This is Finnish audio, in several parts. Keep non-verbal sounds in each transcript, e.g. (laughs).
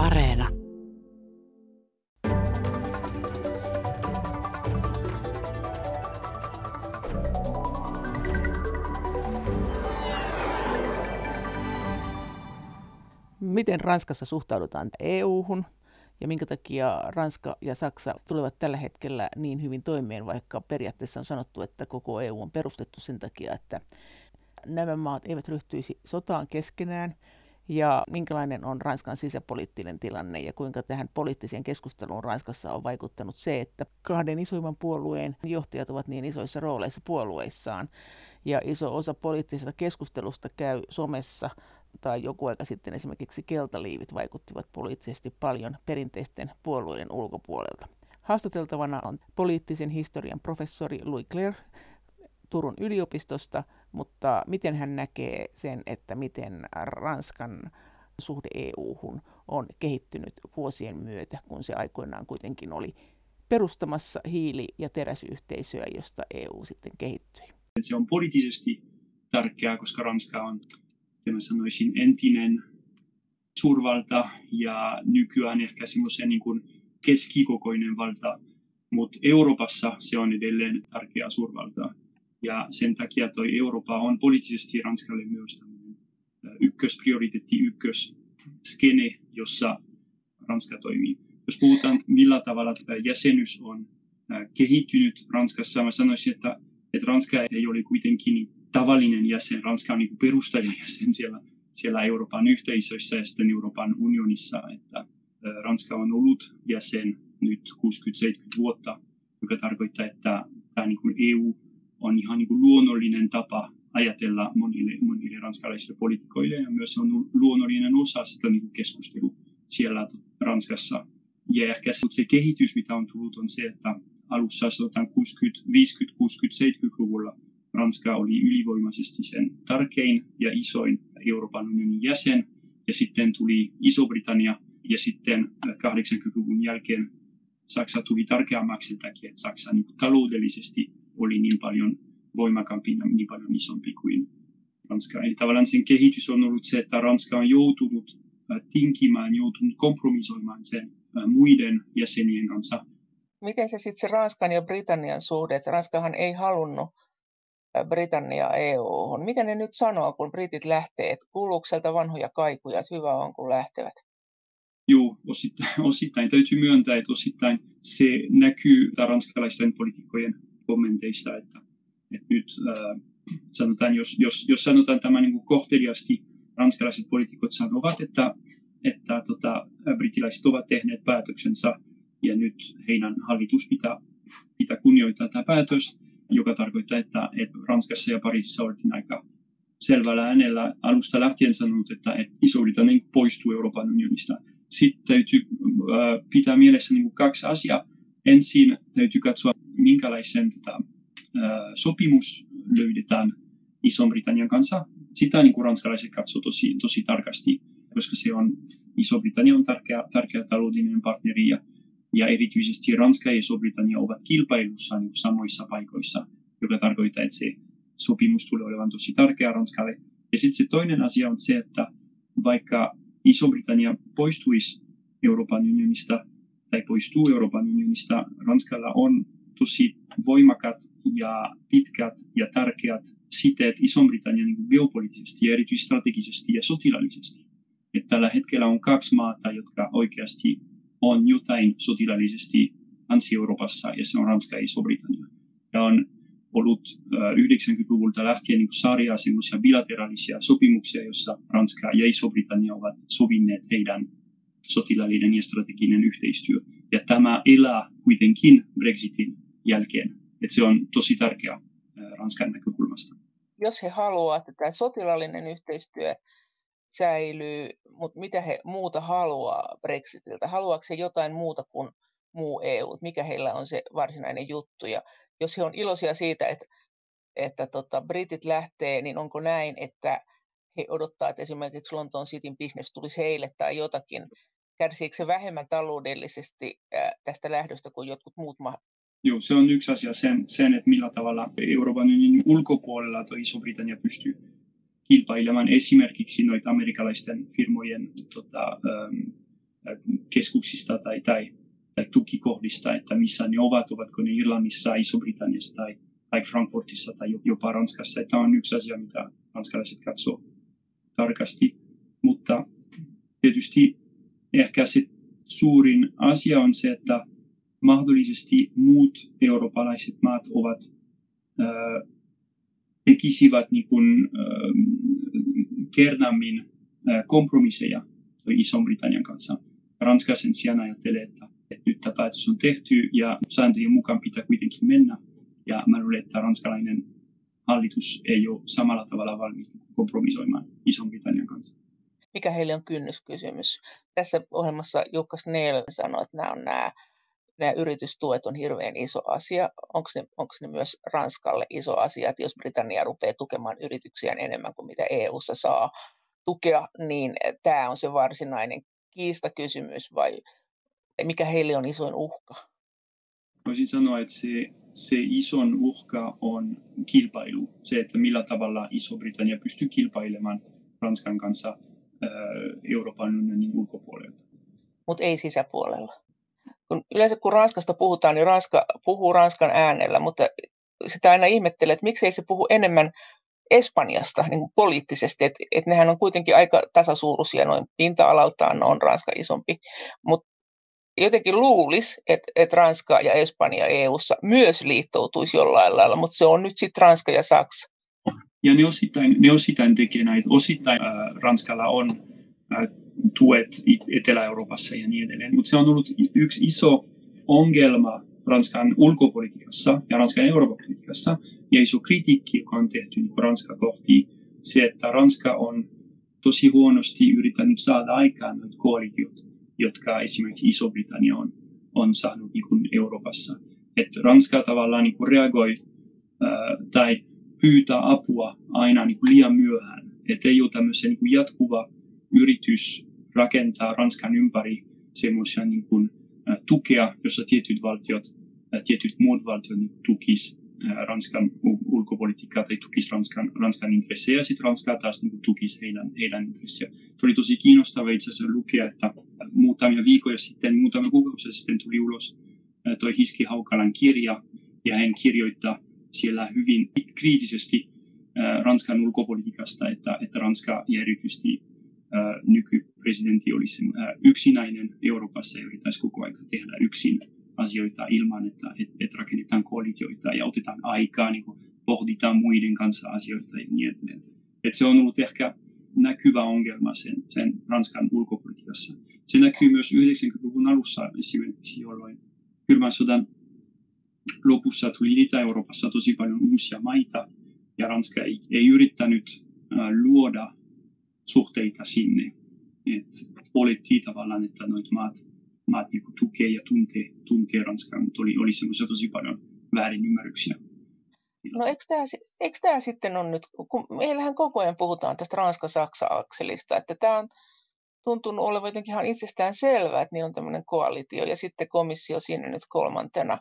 Areena. Miten Ranskassa suhtaudutaan EU-hun ja minkä takia Ranska ja Saksa tulevat tällä hetkellä niin hyvin toimeen, vaikka periaatteessa on sanottu, että koko EU on perustettu sen takia, että nämä maat eivät ryhtyisi sotaan keskenään ja minkälainen on Ranskan sisäpoliittinen tilanne ja kuinka tähän poliittiseen keskusteluun Ranskassa on vaikuttanut se, että kahden isoimman puolueen johtajat ovat niin isoissa rooleissa puolueissaan ja iso osa poliittisesta keskustelusta käy somessa tai joku aika sitten esimerkiksi keltaliivit vaikuttivat poliittisesti paljon perinteisten puolueiden ulkopuolelta. Haastateltavana on poliittisen historian professori Louis Claire Turun yliopistosta, mutta miten hän näkee sen, että miten Ranskan suhde EU-hun on kehittynyt vuosien myötä, kun se aikoinaan kuitenkin oli perustamassa hiili- ja teräsyhteisöä, josta EU sitten kehittyi. Se on poliittisesti tärkeää, koska Ranska on, mä sanoisin, entinen suurvalta ja nykyään ehkä semmoisen niin kuin keskikokoinen valta, mutta Euroopassa se on edelleen tärkeä suurvalta. Ja sen takia toi Eurooppa on poliittisesti Ranskalle myös tämmöinen ykkösprioriteetti, ykkösskene, jossa Ranska toimii. Jos puhutaan, millä tavalla jäsenyys on kehittynyt Ranskassa, mä sanoisin, että, että Ranska ei ole kuitenkin tavallinen jäsen. Ranska on niin perustajajäsen siellä, siellä Euroopan yhteisöissä ja sitten Euroopan unionissa. Että Ranska on ollut jäsen nyt 60-70 vuotta, joka tarkoittaa, että tämä niin EU on ihan niin kuin luonnollinen tapa ajatella monille, monille ranskalaisille poliitikoille ja myös on luonnollinen osa sitä niin kuin keskustelua siellä Ranskassa. Ja ehkä se kehitys, mitä on tullut, on se, että alussa 60, 50, 60, 70-luvulla Ranska oli ylivoimaisesti sen tärkein ja isoin Euroopan unionin jäsen. Ja sitten tuli Iso-Britannia ja sitten 80-luvun jälkeen Saksa tuli tärkeämmäksi sen takia, että Saksa niin taloudellisesti oli niin paljon voimakampi ja niin paljon isompi kuin Ranska. Eli tavallaan sen kehitys on ollut se, että Ranska on joutunut äh, tinkimään, joutunut kompromisoimaan sen äh, muiden jäsenien kanssa. Miten se sitten se Ranskan ja Britannian suhde, että Ranskahan ei halunnut äh, Britannia EU-hun. Mitä ne nyt sanoo, kun britit lähtee? Kuuluuko sieltä vanhoja kaikuja, että hyvä on, kun lähtevät? Joo, osittain, osittain täytyy myöntää, että osittain se näkyy ranskalaisten poliitikkojen kommenteista, että, että nyt äh, sanotaan, jos, jos, jos sanotaan tämä niin kuin kohteliasti, ranskalaiset poliitikot sanovat, että, että tota, britiläiset ovat tehneet päätöksensä ja nyt heidän hallitus pitää, pitää kunnioittaa tämä päätös, joka tarkoittaa, että, että Ranskassa ja Pariisissa oltiin aika selvällä äänellä alusta lähtien sanonut, että, että Iso-Britannia poistuu Euroopan unionista. Sitten täytyy äh, pitää mielessä niin kaksi asiaa. Ensin täytyy katsoa, minkälaisen tota, sopimus löydetään Iso-Britannian kanssa. Sitä niin kuin ranskalaiset katsovat tosi, tosi tarkasti, koska se on, Iso-Britannia on tärkeä, tärkeä taloudellinen partneri ja, ja erityisesti Ranska ja Iso-Britannia ovat kilpailussa niin samoissa paikoissa, joka tarkoittaa, että se sopimus tulee olemaan tosi tärkeä Ranskalle. Ja sitten se toinen asia on se, että vaikka Iso-Britannia poistuisi Euroopan unionista tai poistuu Euroopan unionista, Ranskalla on tosi voimakat ja pitkät ja tärkeät siteet Iso-Britannian niin geopoliittisesti ja erityisesti strategisesti ja sotilaallisesti. Että tällä hetkellä on kaksi maata, jotka oikeasti on jotain sotilaallisesti Länsi-Euroopassa, ja se on Ranska ja Iso-Britannia. Ja on ollut 90-luvulta lähtien niin sarjaa semmoisia bilateraalisia sopimuksia, joissa Ranska ja Iso-Britannia ovat sovinneet heidän sotilaallinen ja strateginen yhteistyö. Ja tämä elää kuitenkin Brexitin jälkeen. Että se on tosi tärkeää Ranskan näkökulmasta. Jos he haluavat, että tämä sotilaallinen yhteistyö säilyy, mutta mitä he muuta haluaa Brexitiltä? Haluaako he jotain muuta kuin muu EU? Mikä heillä on se varsinainen juttu? Ja jos he on iloisia siitä, että, että tota, britit lähtee, niin onko näin, että he odottaa, että esimerkiksi Lontoon Cityn business tulisi heille tai jotakin. Kärsiikö se vähemmän taloudellisesti tästä lähdöstä kuin jotkut muut? Joo, se on yksi asia, sen, sen että millä tavalla Euroopan unionin ulkopuolella tuo Iso-Britannia pystyy kilpailemaan esimerkiksi noita amerikkalaisten firmojen tota, ähm, keskuksista tai, tai, tai tukikohdista, että missä ne ovat, ovatko ne Irlannissa, Iso-Britanniassa tai, tai Frankfurtissa tai jopa Ranskassa. Tämä on yksi asia, mitä ranskalaiset katsoo tarkasti. Mutta tietysti ehkä se suurin asia on se, että mahdollisesti muut eurooppalaiset maat ovat, ää, tekisivät niin kuin, ää, kernammin ää, kompromisseja Iso-Britannian kanssa. Ranska sen sijaan ajattelee, että, että nyt tämä päätös on tehty ja sääntöjen mukaan pitää kuitenkin mennä. Ja mä luulen, että ranskalainen hallitus ei ole samalla tavalla valmis kompromisoimaan Iso-Britannian kanssa. Mikä heille on kynnyskysymys? Tässä ohjelmassa Jukka Snell sanoi, että nämä on nämä nämä yritystuet on hirveän iso asia. Onko ne, onko ne myös Ranskalle iso asia, että jos Britannia rupeaa tukemaan yrityksiä enemmän kuin mitä EU:ssa saa tukea, niin tämä on se varsinainen kiistakysymys vai mikä heille on isoin uhka? Voisin sanoa, että se, se ison uhka on kilpailu. Se, että millä tavalla Iso-Britannia pystyy kilpailemaan Ranskan kanssa Euroopan unionin ulkopuolelta. Mutta ei sisäpuolella kun yleensä kun Ranskasta puhutaan, niin Ranska puhuu Ranskan äänellä, mutta sitä aina ihmettelee, että miksei se puhu enemmän Espanjasta niin kuin poliittisesti, että, että nehän on kuitenkin aika tasasuuruisia noin pinta-alaltaan, on Ranska isompi, mutta jotenkin luulisi, että, että Ranska ja Espanja EU:ssa myös liittoutuisi jollain lailla, mutta se on nyt sitten Ranska ja Saksa. Ja ne osittain, ne osittain tekee näitä. Osittain äh, Ranskalla on äh, tuet Etelä-Euroopassa ja niin edelleen. Mutta se on ollut yksi iso ongelma Ranskan ulkopolitiikassa ja Ranskan europolitiikassa ja iso kritiikki, joka on tehty niin Ranska kohti se, että Ranska on tosi huonosti yrittänyt saada aikaan noita koalitiot, jotka esimerkiksi Iso-Britannia on, on saanut niin kuin Euroopassa. Että Ranska tavallaan niin kuin reagoi ää, tai pyytää apua aina niin kuin liian myöhään. Että ei ole tämmöisen niin jatkuva yritys rakentaa Ranskan ympäri semmoisia niin kuin, tukea, jossa tietyt valtiot, tietyt muut valtiot niin tukis Ranskan ulkopolitiikkaa tai tukis Ranskan, Ranskan intressejä ja sitten Ranska taas niin tukisi heidän, heidän intressejä. Tuo oli tosi kiinnostava itse asiassa lukea, että muutamia viikkoja sitten, muutamia kuukausia sitten tuli ulos toi Hiski Haukalan kirja ja hän kirjoittaa siellä hyvin kriittisesti Ranskan ulkopolitiikasta, että, että Ranska ja erityisesti nykypresidentti olisi yksinäinen Euroopassa ja yrittäisi koko ajan tehdä yksin asioita ilman, että, että rakennetaan koalitioita ja otetaan aikaa, niin pohditaan muiden kanssa asioita ja niin edelleen. Että se on ollut ehkä näkyvä ongelma sen, sen Ranskan ulkopolitiikassa. Se näkyy myös 90-luvun alussa esimerkiksi, jolloin kylmän sodan lopussa tuli Itä-Euroopassa tosi paljon uusia maita, ja Ranska ei, ei yrittänyt luoda suhteita sinne. Et olettiin tavallaan, että noit maat, maat niinku tukee ja tuntee, tuntee Ranskaa, mutta oli, oli semmoisia tosi paljon väärinymmärryksiä. No eikö tämä, sitten on nyt, kun meillähän koko ajan puhutaan tästä Ranska-Saksa-akselista, että tämä on tuntunut olevan jotenkin ihan itsestään selvää, että niin on tämmöinen koalitio ja sitten komissio siinä nyt kolmantena.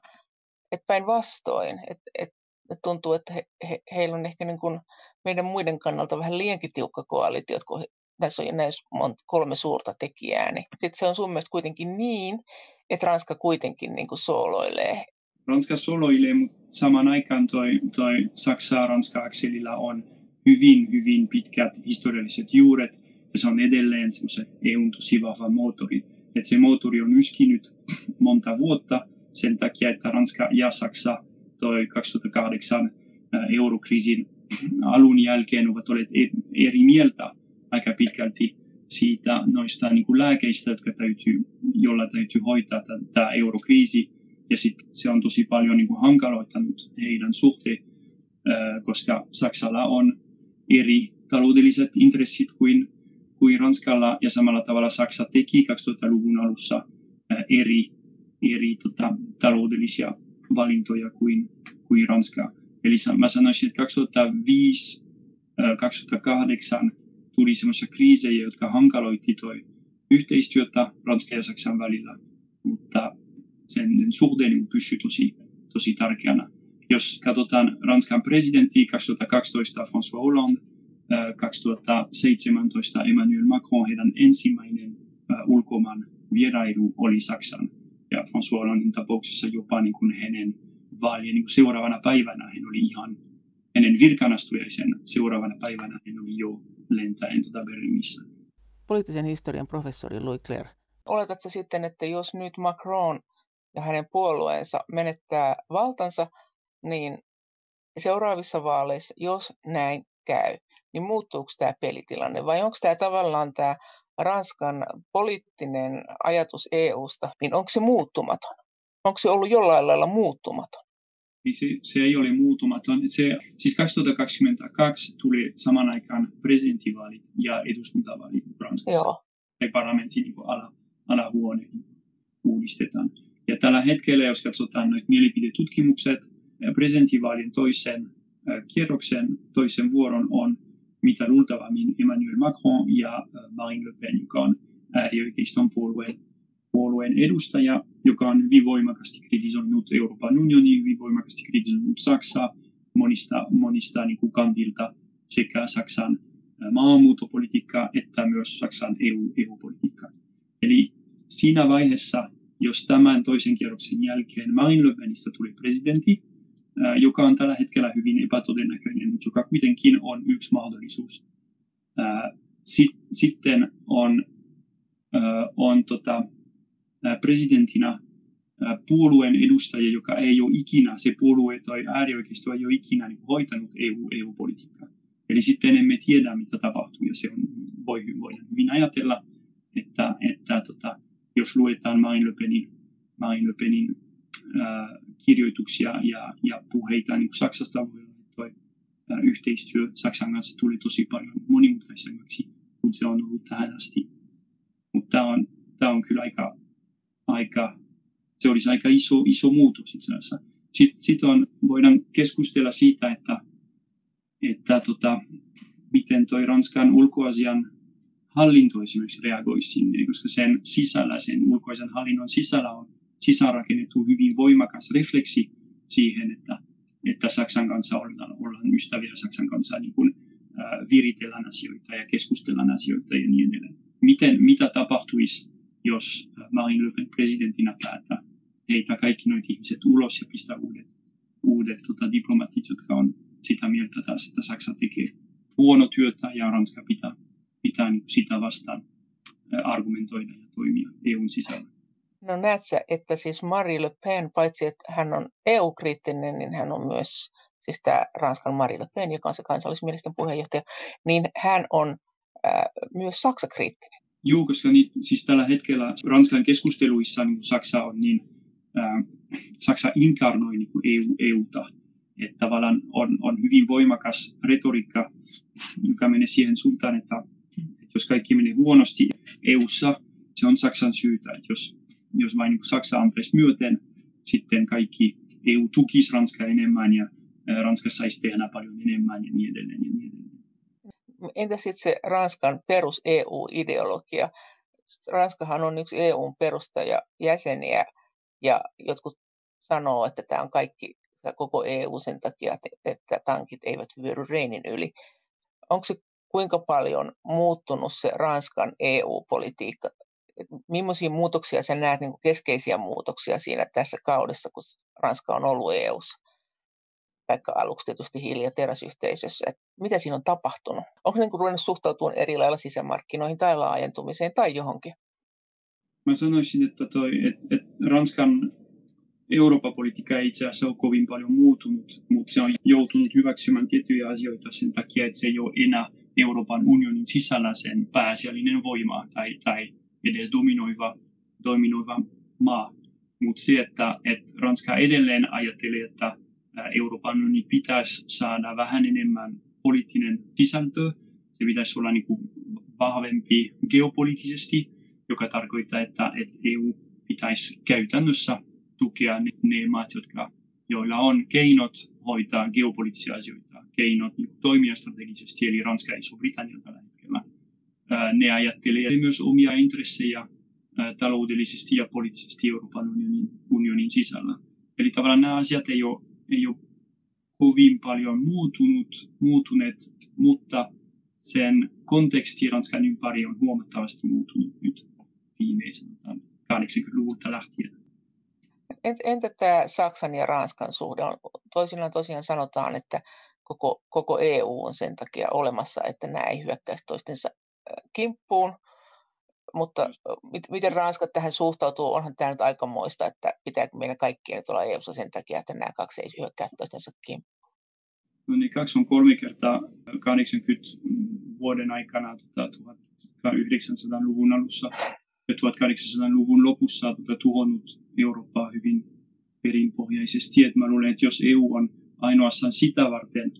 Että päinvastoin, että, että tuntuu, että he, he, heillä on ehkä niin kuin meidän muiden kannalta vähän liiankin tiukka koalitio, kun tässä on näissä kolme suurta tekijää, niin sitten se on sun mielestä kuitenkin niin, että Ranska kuitenkin niin kuin sooloilee. Ranska sooloilee, mutta samaan aikaan toi, toi Saksa-Ranska-akselilla on hyvin, hyvin pitkät historialliset juuret, ja se on edelleen semmoisen EUn tosi vahva moottori. Et se moottori on yskinyt monta vuotta sen takia, että Ranska ja Saksa toi 2008 eurokriisin alun jälkeen ovat olleet e-, eri mieltä aika pitkälti siitä noista niin kuin lääkeistä, jotka täytyy, jolla täytyy hoitaa tämä eurokriisi. Ja sitten se on tosi paljon niin kuin hankaloittanut heidän suhteen, koska Saksalla on eri taloudelliset intressit kuin, kuin Ranskalla, ja samalla tavalla Saksa teki 2000-luvun alussa eri, eri tota, taloudellisia valintoja kuin, kuin Ranska. Eli mä sanoisin, että 2005 2008 tuli sellaisia kriisejä, jotka hankaloitti toi yhteistyötä Ranskan ja Saksan välillä, mutta sen suhde niin pysyi tosi, tosi tärkeänä. Jos katsotaan Ranskan presidentti 2012 François Hollande, 2017 Emmanuel Macron, heidän ensimmäinen ulkomaan vierailu oli Saksan. Ja François Hollandin tapauksessa jopa niin kuin hänen vaalien niin kuin seuraavana päivänä hän oli ihan hänen virkanastujaisen seuraavana päivänä hän oli jo lentäen tuota Berliinissä. Poliittisen historian professori Louis Claire. Oletatko sitten, että jos nyt Macron ja hänen puolueensa menettää valtansa, niin seuraavissa vaaleissa, jos näin käy, niin muuttuuko tämä pelitilanne vai onko tämä tavallaan tämä Ranskan poliittinen ajatus EUsta, niin onko se muuttumaton? Onko se ollut jollain lailla muuttumaton? Niin se, se ei ole muuttumaton. Se, siis 2022 tuli saman aikaan presidentinvaalit ja eduskuntavaalit Ranskassa. Joo. Tai parlamentin niin ala, alahuone uudistetaan. Ja tällä hetkellä, jos katsotaan noita mielipidetutkimukset, presidentinvaalin toisen kierroksen toisen vuoron on mitä luultavammin Emmanuel Macron ja Marine Le Pen, joka on äärioikeiston puolueen, puolueen edustaja, joka on hyvin voimakkaasti kritisoinut Euroopan unionia, hyvin voimakkaasti kritisoinut Saksaa monista, monista niin kuin kantilta sekä Saksan maahanmuuttopolitiikkaa että myös Saksan EU, EU-politiikkaa. Eli siinä vaiheessa, jos tämän toisen kierroksen jälkeen Marine Le Penistä tuli presidentti, joka on tällä hetkellä hyvin epätodennäköinen, mutta joka kuitenkin on yksi mahdollisuus. Sitten on, on tota, presidentinä puolueen edustaja, joka ei ole ikinä, se puolue tai äärioikeisto ei ole ikinä niin hoitanut EU, EU-politiikkaa. Eli sitten emme tiedä, mitä tapahtuu, ja se on, voi, voidaan hyvin ajatella, että, että tota, jos luetaan Marine Le Penin, Marine Le Penin kirjoituksia ja, ja puheita niin Saksasta voi olla, toi, yhteistyö Saksan kanssa tuli tosi paljon monimutkaisemmaksi kuin se on ollut tähän asti. Mutta tämä on, tämä on kyllä aika, aika, se olisi aika iso, iso muutos itse asiassa. Sitten sit on, voidaan keskustella siitä, että, että tota, miten toi Ranskan ulkoasian hallinto esimerkiksi reagoisi sinne, koska sen sisällä, sen ulkoisen hallinnon sisällä on sisäänrakennettu hyvin voimakas refleksi siihen, että, että Saksan kanssa ollaan, ollaan ystäviä Saksan kanssa niin kuin, äh, viritellään asioita ja keskustellaan asioita ja niin edelleen. Miten, mitä tapahtuisi, jos Marine Le Pen presidentinä päättää heitä kaikki noita ihmiset ulos ja pistää uudet, uudet tota, diplomatit, jotka on sitä mieltä taas, että Saksa tekee huono työtä ja Ranska pitää, pitää niin sitä vastaan argumentoida ja toimia EUn sisällä. No näet sä, että siis Marie Le Pen, paitsi että hän on EU-kriittinen, niin hän on myös, siis tämä Ranskan Marie Le Pen, joka on se kansallismielisten puheenjohtaja, niin hän on äh, myös Saksa-kriittinen. Joo, koska niin, siis tällä hetkellä Ranskan keskusteluissa niin Saksa on niin, äh, Saksa inkarnoi niin kuin EU, EUta. Että tavallaan on, on hyvin voimakas retoriikka, joka menee siihen suuntaan, että, että jos kaikki menee huonosti EUssa, se on Saksan syytä. Että jos jos vain niin Saksa antaisi myöten, sitten kaikki EU tukisi Ranskaa enemmän ja Ranska saisi tehdä paljon enemmän ja niin edelleen. Ja niin edelleen. Entä sitten se Ranskan perus EU-ideologia? Ranskahan on yksi EUn perustajajäseniä ja jotkut sanoo, että tämä on kaikki koko EU sen takia, että tankit eivät vyöry Reinin yli. Onko se kuinka paljon muuttunut se Ranskan EU-politiikka millaisia muutoksia sä näet niin keskeisiä muutoksia siinä tässä kaudessa, kun Ranska on ollut EU-ssa? Vaikka aluksi tietysti hiili- ja teräsyhteisössä. Että mitä siinä on tapahtunut? Onko niin ruvennut suhtautua eri lailla sisämarkkinoihin tai laajentumiseen tai johonkin? Mä sanoisin, että, toi, että, että Ranskan Euroopan politiikka ei itse asiassa ole kovin paljon muuttunut, mutta se on joutunut hyväksymään tiettyjä asioita sen takia, että se ei ole enää Euroopan unionin sisällä sen pääasiallinen voima tai, tai edes dominoiva, dominoiva maa. Mutta se, että, että Ranska edelleen ajattelee, että Euroopan unioni pitäisi saada vähän enemmän poliittinen sisältö, se pitäisi olla niin kuin vahvempi geopoliittisesti, joka tarkoittaa, että, että EU pitäisi käytännössä tukea ne, ne maat, jotka, joilla on keinot hoitaa geopoliittisia asioita, keinot niin toimia strategisesti, eli Ranska ja Iso-Britannia tällä hetkellä ne ajattelee myös omia intressejä taloudellisesti ja poliittisesti Euroopan unionin, unionin sisällä. Eli tavallaan nämä asiat ei ole, ei ole kovin paljon muuttunut, muuttuneet, mutta sen konteksti Ranskan ympäri on huomattavasti muuttunut nyt viime alusta lähtien. Entä tämä Saksan ja Ranskan suhde? Toisinaan tosiaan sanotaan, että koko, koko EU on sen takia olemassa, että nämä ei hyökkäisi toistensa kimppuun. Mutta miten Ranska tähän suhtautuu? Onhan tämä nyt aikamoista, että pitääkö meidän kaikkien nyt olla eu sen takia, että nämä kaksi ei hyökkää toistensa kimppuun? No niin, kaksi on kolme kertaa 80 vuoden aikana, tota, 1900-luvun alussa ja 1800-luvun lopussa tota, tuhonnut Eurooppaa hyvin perinpohjaisesti. Et mä luulen, että jos EU on ainoastaan sitä varten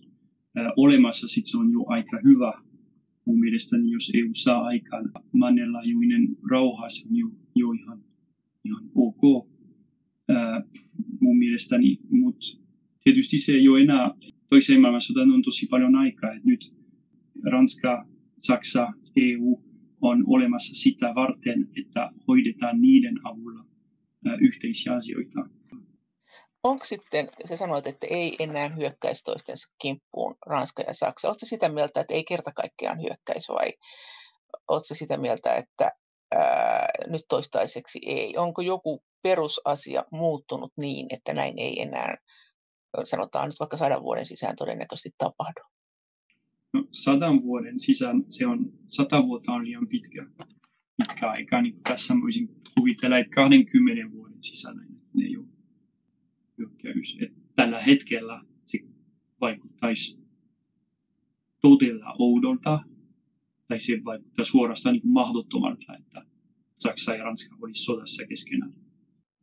ää, olemassa, sitten se on jo aika hyvä. Mun mielestäni, jos EU saa aikaan maailmanlaajuinen rauha, se on jo, jo ihan, ihan ok. Ää, mun mielestäni, mutta tietysti se ei ole enää toiseen maailmansotaan on tosi paljon aikaa. Et nyt Ranska, Saksa, EU on olemassa sitä varten, että hoidetaan niiden avulla yhteisiä asioita. Onko sitten, sä sanoit, että ei enää hyökkäisi toistensa kimppuun Ranska ja Saksa. Oletko sitä mieltä, että ei kerta kaikkiaan hyökkäisi vai oletko sitä mieltä, että ää, nyt toistaiseksi ei? Onko joku perusasia muuttunut niin, että näin ei enää, sanotaan nyt vaikka sadan vuoden sisään todennäköisesti tapahdu? No, sadan vuoden sisään se on, sata vuotta on liian pitkä, pitkä aika. Niin tässä voisin kuvitella, että 20 vuoden sisällä ne ei ole hyökkäys. Että tällä hetkellä se vaikuttaisi todella oudolta, tai se vaikuttaa suorastaan niin mahdottomalta, että Saksa ja Ranska olisi sodassa keskenään.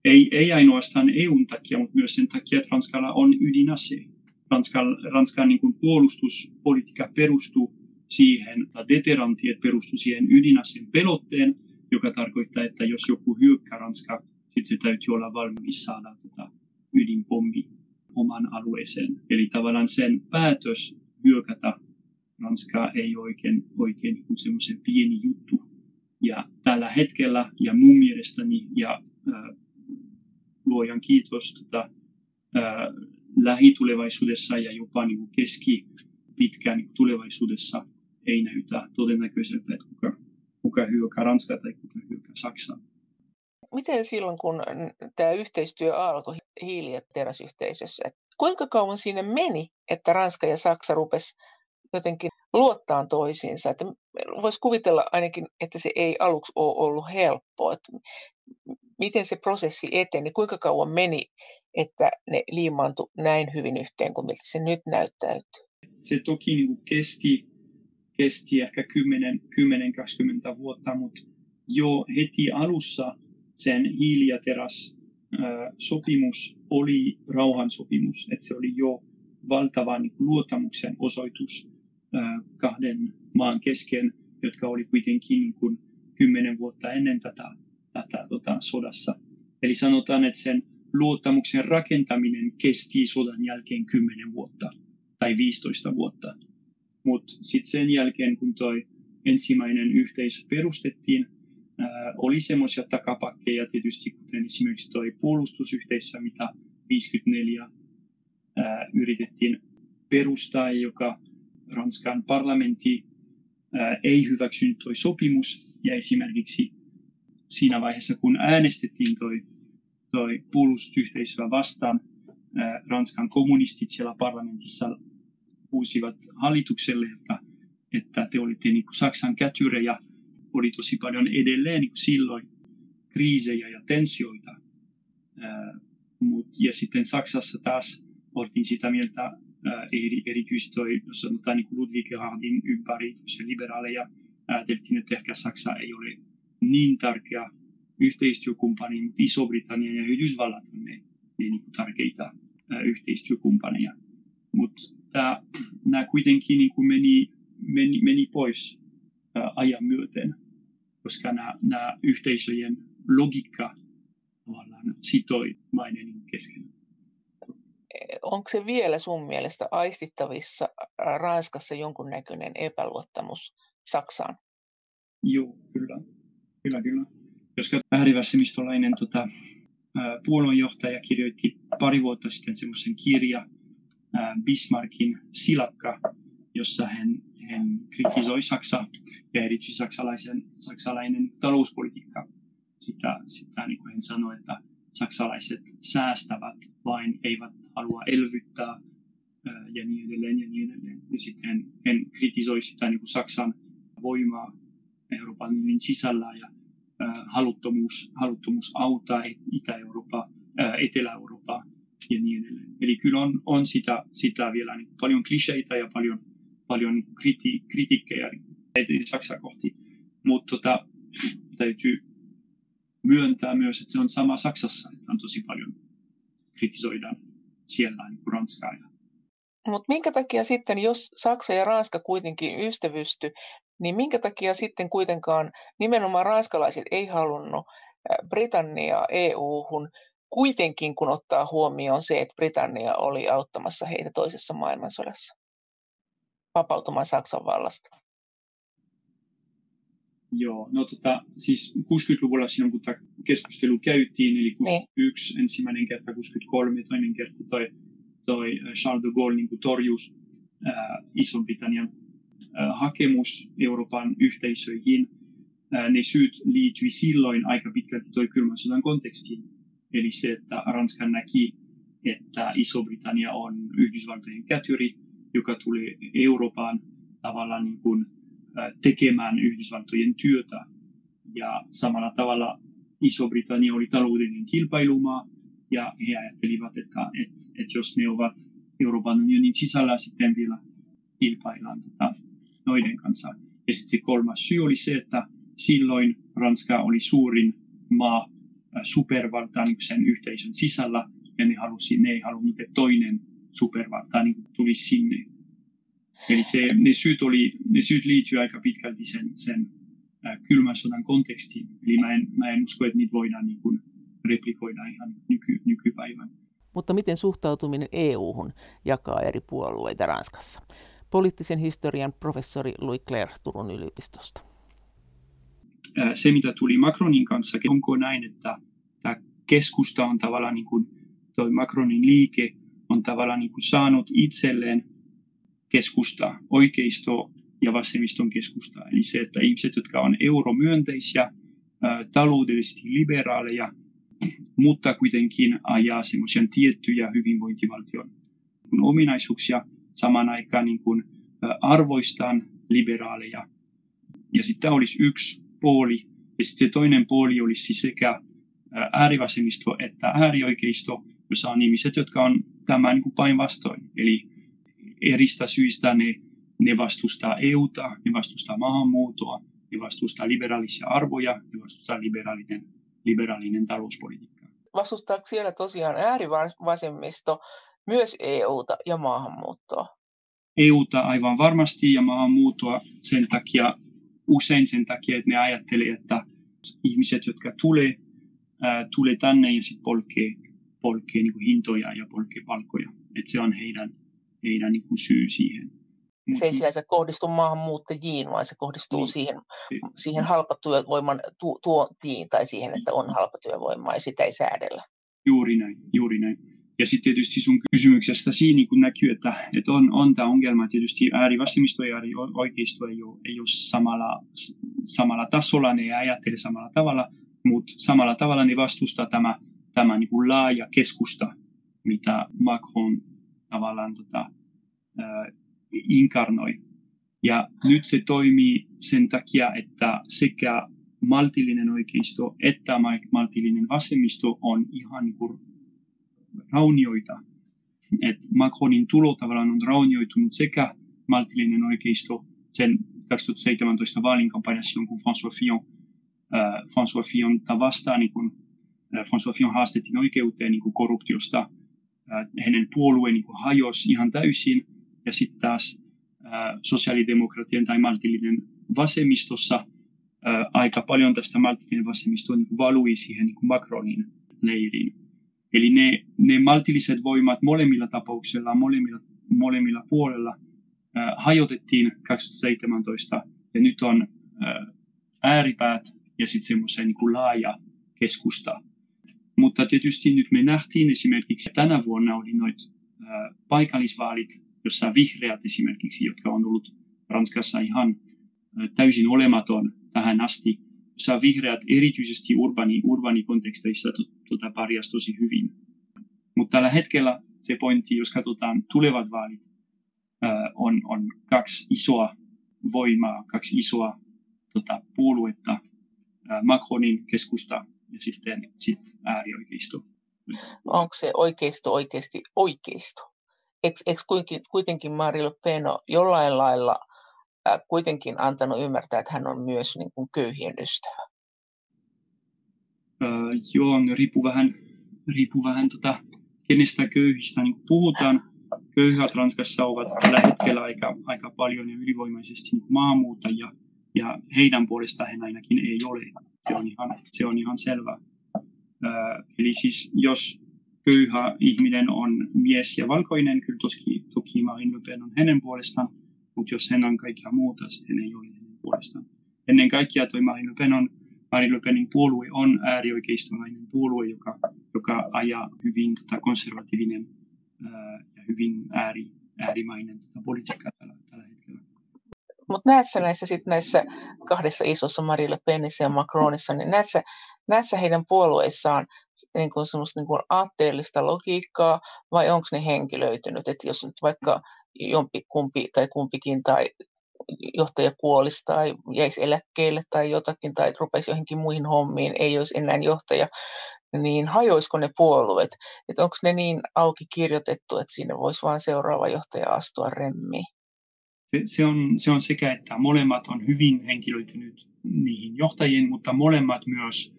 Ei, ei ainoastaan EUn takia, mutta myös sen takia, että Ranskalla on ydinase Ranskan, Ranskan niin puolustuspolitiikka perustuu siihen, tai deterantiet perustuu siihen ydinaseen pelotteen, joka tarkoittaa, että jos joku hyökkää Ranska, sitten se täytyy olla valmis saada tota ydinpommi oman alueeseen. Eli tavallaan sen päätös hyökätä Ranskaa ei oikein, oikein niin semmoisen pieni juttu. Ja tällä hetkellä, ja mun mielestäni, ja äh, luojan kiitos, tota, äh, lähitulevaisuudessa ja jopa niin kuin keski pitkään niin tulevaisuudessa ei näytä todennäköiseltä, että kuka, kuka hyökkää Ranskaa tai kuka hyökkää Saksaa. Miten silloin, kun tämä yhteistyö alkoi hiili- ja teräsyhteisössä, kuinka kauan siinä meni, että Ranska ja Saksa rupes jotenkin luottaa toisiinsa? Että voisi kuvitella ainakin, että se ei aluksi ole ollut helppoa. Että miten se prosessi eteni, kuinka kauan meni, että ne liimaantui näin hyvin yhteen kuin miltä se nyt näyttäytyy? Se toki niin kuin kesti, kesti ehkä 10-20 vuotta, mutta jo heti alussa sen hiili- ja teräs sopimus oli rauhansopimus, että se oli jo valtava niin luottamuksen osoitus kahden maan kesken, jotka oli kuitenkin niin kuin kymmenen vuotta ennen tätä, tätä tota, sodassa. Eli sanotaan, että sen luottamuksen rakentaminen kesti sodan jälkeen 10 vuotta tai 15 vuotta. Mutta sitten sen jälkeen, kun toi ensimmäinen yhteisö perustettiin, oli semmoisia takapakkeja tietysti, kuten esimerkiksi toi puolustusyhteisö, mitä 54 ää, yritettiin perustaa, joka Ranskan parlamentti ää, ei hyväksynyt toi sopimus. Ja esimerkiksi siinä vaiheessa, kun äänestettiin toi puolustusyhteisöä vastaan. Ranskan kommunistit siellä parlamentissa huusivat hallitukselle, että, että te olitte niin Saksan kätyrejä. Oli tosi paljon edelleen niin silloin kriisejä ja tensioita. Mut, ja sitten Saksassa taas oltiin sitä mieltä, eri, erityisesti jos sanotaan niin Ludwig Erhardin ympäri liberaaleja, ajateltiin, että ehkä Saksa ei ole niin tärkeä yhteistyökumppani, mutta Iso-Britannia ja Yhdysvallat on ne, ne niin tärkeitä yhteistyökumppaneja. Mutta nämä kuitenkin niin meni, meni, meni pois ajan myöten, koska nämä yhteisöjen logiikka tavallaan sitoi maiden kesken. Onko se vielä sun mielestä aistittavissa Ranskassa jonkunnäköinen epäluottamus Saksaan? Joo, kyllä. Kyllä, kyllä koska äärivässemistolainen tota, puolueenjohtaja kirjoitti pari vuotta sitten semmoisen kirja Bismarckin silakka, jossa hän, hän kritisoi Saksaa ja erityisesti saksalaisen, saksalainen talouspolitiikka. sitä, sitä niin kuin hän sanoi, että saksalaiset säästävät vain, eivät halua elvyttää ja niin edelleen ja niin edelleen. Ja sitten hän, kritisoi sitä niin kuin Saksan voimaa Euroopan unionin sisällä ja haluttomuus, haluttomuus auttaa Itä-Eurooppaa, äh, Etelä-Eurooppaa ja niin edelleen. Eli kyllä on, on sitä, sitä vielä niin paljon kliseitä ja paljon, paljon niin kriti, kritiikkejä niin Saksaa kohti. Mutta tota, täytyy myöntää myös, että se on sama Saksassa, että on tosi paljon kritisoidaan siellä niin kuin Ranskaa. Mutta minkä takia sitten, jos Saksa ja Ranska kuitenkin ystävysty, niin minkä takia sitten kuitenkaan nimenomaan ranskalaiset ei halunnut Britanniaa EU-hun, kuitenkin kun ottaa huomioon se, että Britannia oli auttamassa heitä toisessa maailmansodassa vapautumaan Saksan vallasta? Joo, no tota, siis 60-luvulla silloin kun tämä keskustelu käytiin, eli 61 niin. ensimmäinen kerta, 63 toinen kerta, toi, toi Charles de Gaulle niin torjus äh, Iso-Britannian äh, hakemus Euroopan yhteisöihin. Äh, ne syyt liittyi silloin aika pitkälti toi kylmän sodan kontekstiin. Eli se, että Ranska näki, että Iso-Britannia on Yhdysvaltojen kätyri, joka tuli Euroopan tavallaan niin kuin tekemään Yhdysvaltojen työtä. Ja samalla tavalla Iso-Britannia oli taloudellinen kilpailumaa, ja he ajattelivat, että, että, että jos ne ovat Euroopan unionin sisällä sitten vielä kilpaillaan tota, noiden kanssa. Ja sitten se kolmas syy oli se, että silloin Ranska oli suurin maa supervalta sen yhteisön sisällä, ja ne, halusi, ne ei halunnut, että toinen supervalta niin tulisi sinne Eli se, ne, syyt oli, ne syyt liittyy aika pitkälti sen, sen kylmän sodan kontekstiin. Eli mä en, mä en usko, että niitä voidaan niin kuin replikoida ihan nyky, nykypäivän. Mutta miten suhtautuminen EU-hun jakaa eri puolueita Ranskassa? Poliittisen historian professori Louis Claire Turun yliopistosta. Se, mitä tuli Macronin kanssa, onko näin, että tämä keskusta on tavallaan niin kuin, toi Macronin liike on tavallaan niin kuin saanut itselleen keskusta, oikeisto ja vasemmiston keskusta. Eli se, että ihmiset, jotka on euromyönteisiä, taloudellisesti liberaaleja, mutta kuitenkin ajaa semmoisia tiettyjä hyvinvointivaltion ominaisuuksia samaan aikaan niin kuin arvoistaan liberaaleja. Ja sitten olisi yksi puoli, ja sitten se toinen puoli olisi sekä äärivasemmisto että äärioikeisto, jossa on ihmiset, jotka on tämän niin päinvastoin. Eli eristä syistä ne, ne vastustaa EUta, ne vastustaa maahanmuuttoa, ne vastustaa liberaalisia arvoja, ne vastustaa liberaalinen, liberaalinen talouspolitiikka. Vastustaako siellä tosiaan äärivasemmisto myös EUta ja maahanmuuttoa? EUta aivan varmasti ja maahanmuuttoa sen takia, usein sen takia, että ne ajattelee, että ihmiset, jotka tulee, tulee tänne ja sitten polkee, polkee niin hintoja ja polkee palkkoja. Että se on heidän heidän niin kuin syy siihen. Se ei sinänsä kohdistu maahanmuuttajiin, vaan se kohdistuu niin. siihen, siihen halpatyövoiman tu- tuontiin tai siihen, että on halpatyövoimaa ja sitä ei säädellä. Juuri näin, juuri näin. Ja sitten tietysti sun kysymyksestä siinä niin näkyy, että, että on, on tämä ongelma. Tietysti äärivasemmisto ja äärioikeisto ei ole, ei ole samalla, samalla tasolla, ne ei ajattele samalla tavalla, mutta samalla tavalla ne vastustaa tämä, tämä niin kuin laaja keskusta, mitä Macron tavallaan tota, äh, inkarnoi. Ja nyt se toimii sen takia, että sekä maltillinen oikeisto että maltillinen vasemmisto on ihan niin kuin raunioita. Et Macronin tulo tavallaan on raunioitunut sekä maltillinen oikeisto sen 2017 vaalinkampanjassa, kun François Fillon, äh, François Fillon vastaan, niin kun, François Fillon haastettiin oikeuteen niin korruptiosta hänen puolueen niin hajosi ihan täysin. Ja sitten taas sosiaalidemokratian tai maltillinen vasemmistossa aika paljon tästä maltillinen vasemmisto niin valui siihen niin kuin Macronin leiriin. Eli ne, ne maltilliset voimat molemmilla tapauksilla, molemmilla, molemmilla puolella äh, hajotettiin 2017 ja nyt on äh, ääripäät ja sitten semmoisen niin laaja keskusta, mutta tietysti nyt me nähtiin esimerkiksi tänä vuonna oli noit paikallisvaalit, jossa vihreät esimerkiksi, jotka on ollut Ranskassa ihan täysin olematon tähän asti, jossa vihreät erityisesti urbani, urbanikonteksteissa tuota pärjäsi tosi hyvin. Mutta tällä hetkellä se pointti, jos katsotaan tulevat vaalit, on, on kaksi isoa voimaa, kaksi isoa tota, puoluetta, Macronin keskusta ja sitten sit äärioikeisto. Onko se oikeisto oikeasti oikeisto? Eikö, eikö kuitenkin Marine Le Pen jollain lailla äh, kuitenkin antanut ymmärtää, että hän on myös niin kuin köyhien ystävä? Öö, joo, ne riippuu vähän, riippuu vähän tota, kenestä köyhistä niin puhutaan. Köyhät Ranskassa ovat tällä hetkellä aika, aika paljon ja ylivoimaisesti maahanmuuttajia, ja heidän puolestaan he ainakin ei ole. Se on ihan, se on ihan selvä. Öö, eli siis jos köyhä ihminen on mies ja valkoinen, kyllä toki, toki Marine Le Pen on hänen puolestaan, mutta jos hän on kaikkea muuta, sitten ei ole hänen puolestaan. Ennen kaikkea toi Marine Le Pen on, Marine Le Penin puolue on äärioikeistolainen puolue, joka, joka ajaa hyvin tota konservatiivinen ää, ja hyvin ääri, äärimainen tota politiikkaa tällä, tällä hetkellä. Mutta näet sä näissä, sit näissä kahdessa isossa Marine Le Penissä ja Macronissa, niin näet sä, näet sä heidän puolueissaan niin kuin semmoista niin kuin aatteellista logiikkaa vai onko ne henkilöitynyt? Että jos nyt vaikka jompi, kumpi tai kumpikin tai johtaja kuolisi tai jäisi eläkkeelle tai jotakin tai rupesi johonkin muihin hommiin, ei olisi enää johtaja, niin hajoisiko ne puolueet? Että onko ne niin auki kirjoitettu, että siinä voisi vain seuraava johtaja astua remmiin? Se, se, on, se on sekä, että molemmat on hyvin henkilöitynyt niihin johtajiin, mutta molemmat myös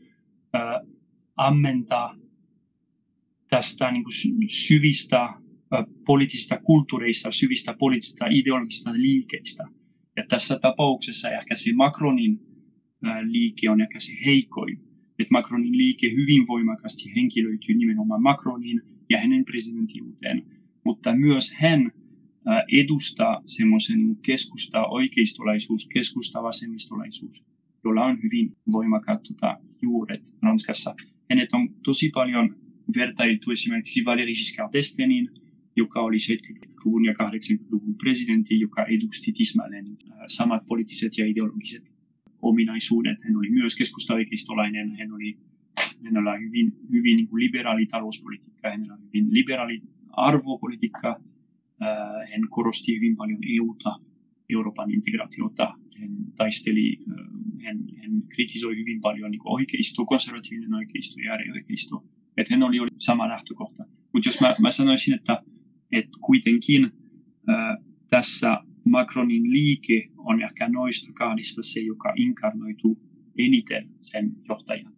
äh, ammentaa tästä niin kuin syvistä äh, poliittisista kulttuureista, syvistä poliittisista ideologisista liikeistä. Ja tässä tapauksessa ehkä se Macronin äh, liike on ehkä se heikoin. Että Macronin liike hyvin voimakkaasti henkilöityy nimenomaan Macronin ja hänen presidenttiuteen, mutta myös hän edustaa semmoisen keskusta oikeistolaisuus, keskusta vasemmistolaisuus, jolla on hyvin voimakkaat tota, juuret Ranskassa. Hänet on tosi paljon vertailtu esimerkiksi Valéry Giscard d'Estaingin, joka oli 70-luvun ja 80-luvun presidentti, joka edusti tismalleen samat poliittiset ja ideologiset ominaisuudet. Hän oli myös keskusta-oikeistolainen, hän oli hänellä oli hyvin, hyvin niin liberaali talouspolitiikka, hänellä oli hyvin liberaali arvopolitiikka, hän korosti hyvin paljon EUta, Euroopan integraatiota. Hän taisteli, hän, hän kritisoi hyvin paljon niin oikeisto, konservatiivinen oikeisto ja äärioikeisto. Että hän oli, oli sama lähtökohta. Mutta jos mä, mä sanoisin, että, että kuitenkin äh, tässä Macronin liike on ehkä noista kahdista se, joka inkarnoituu eniten sen johtajan.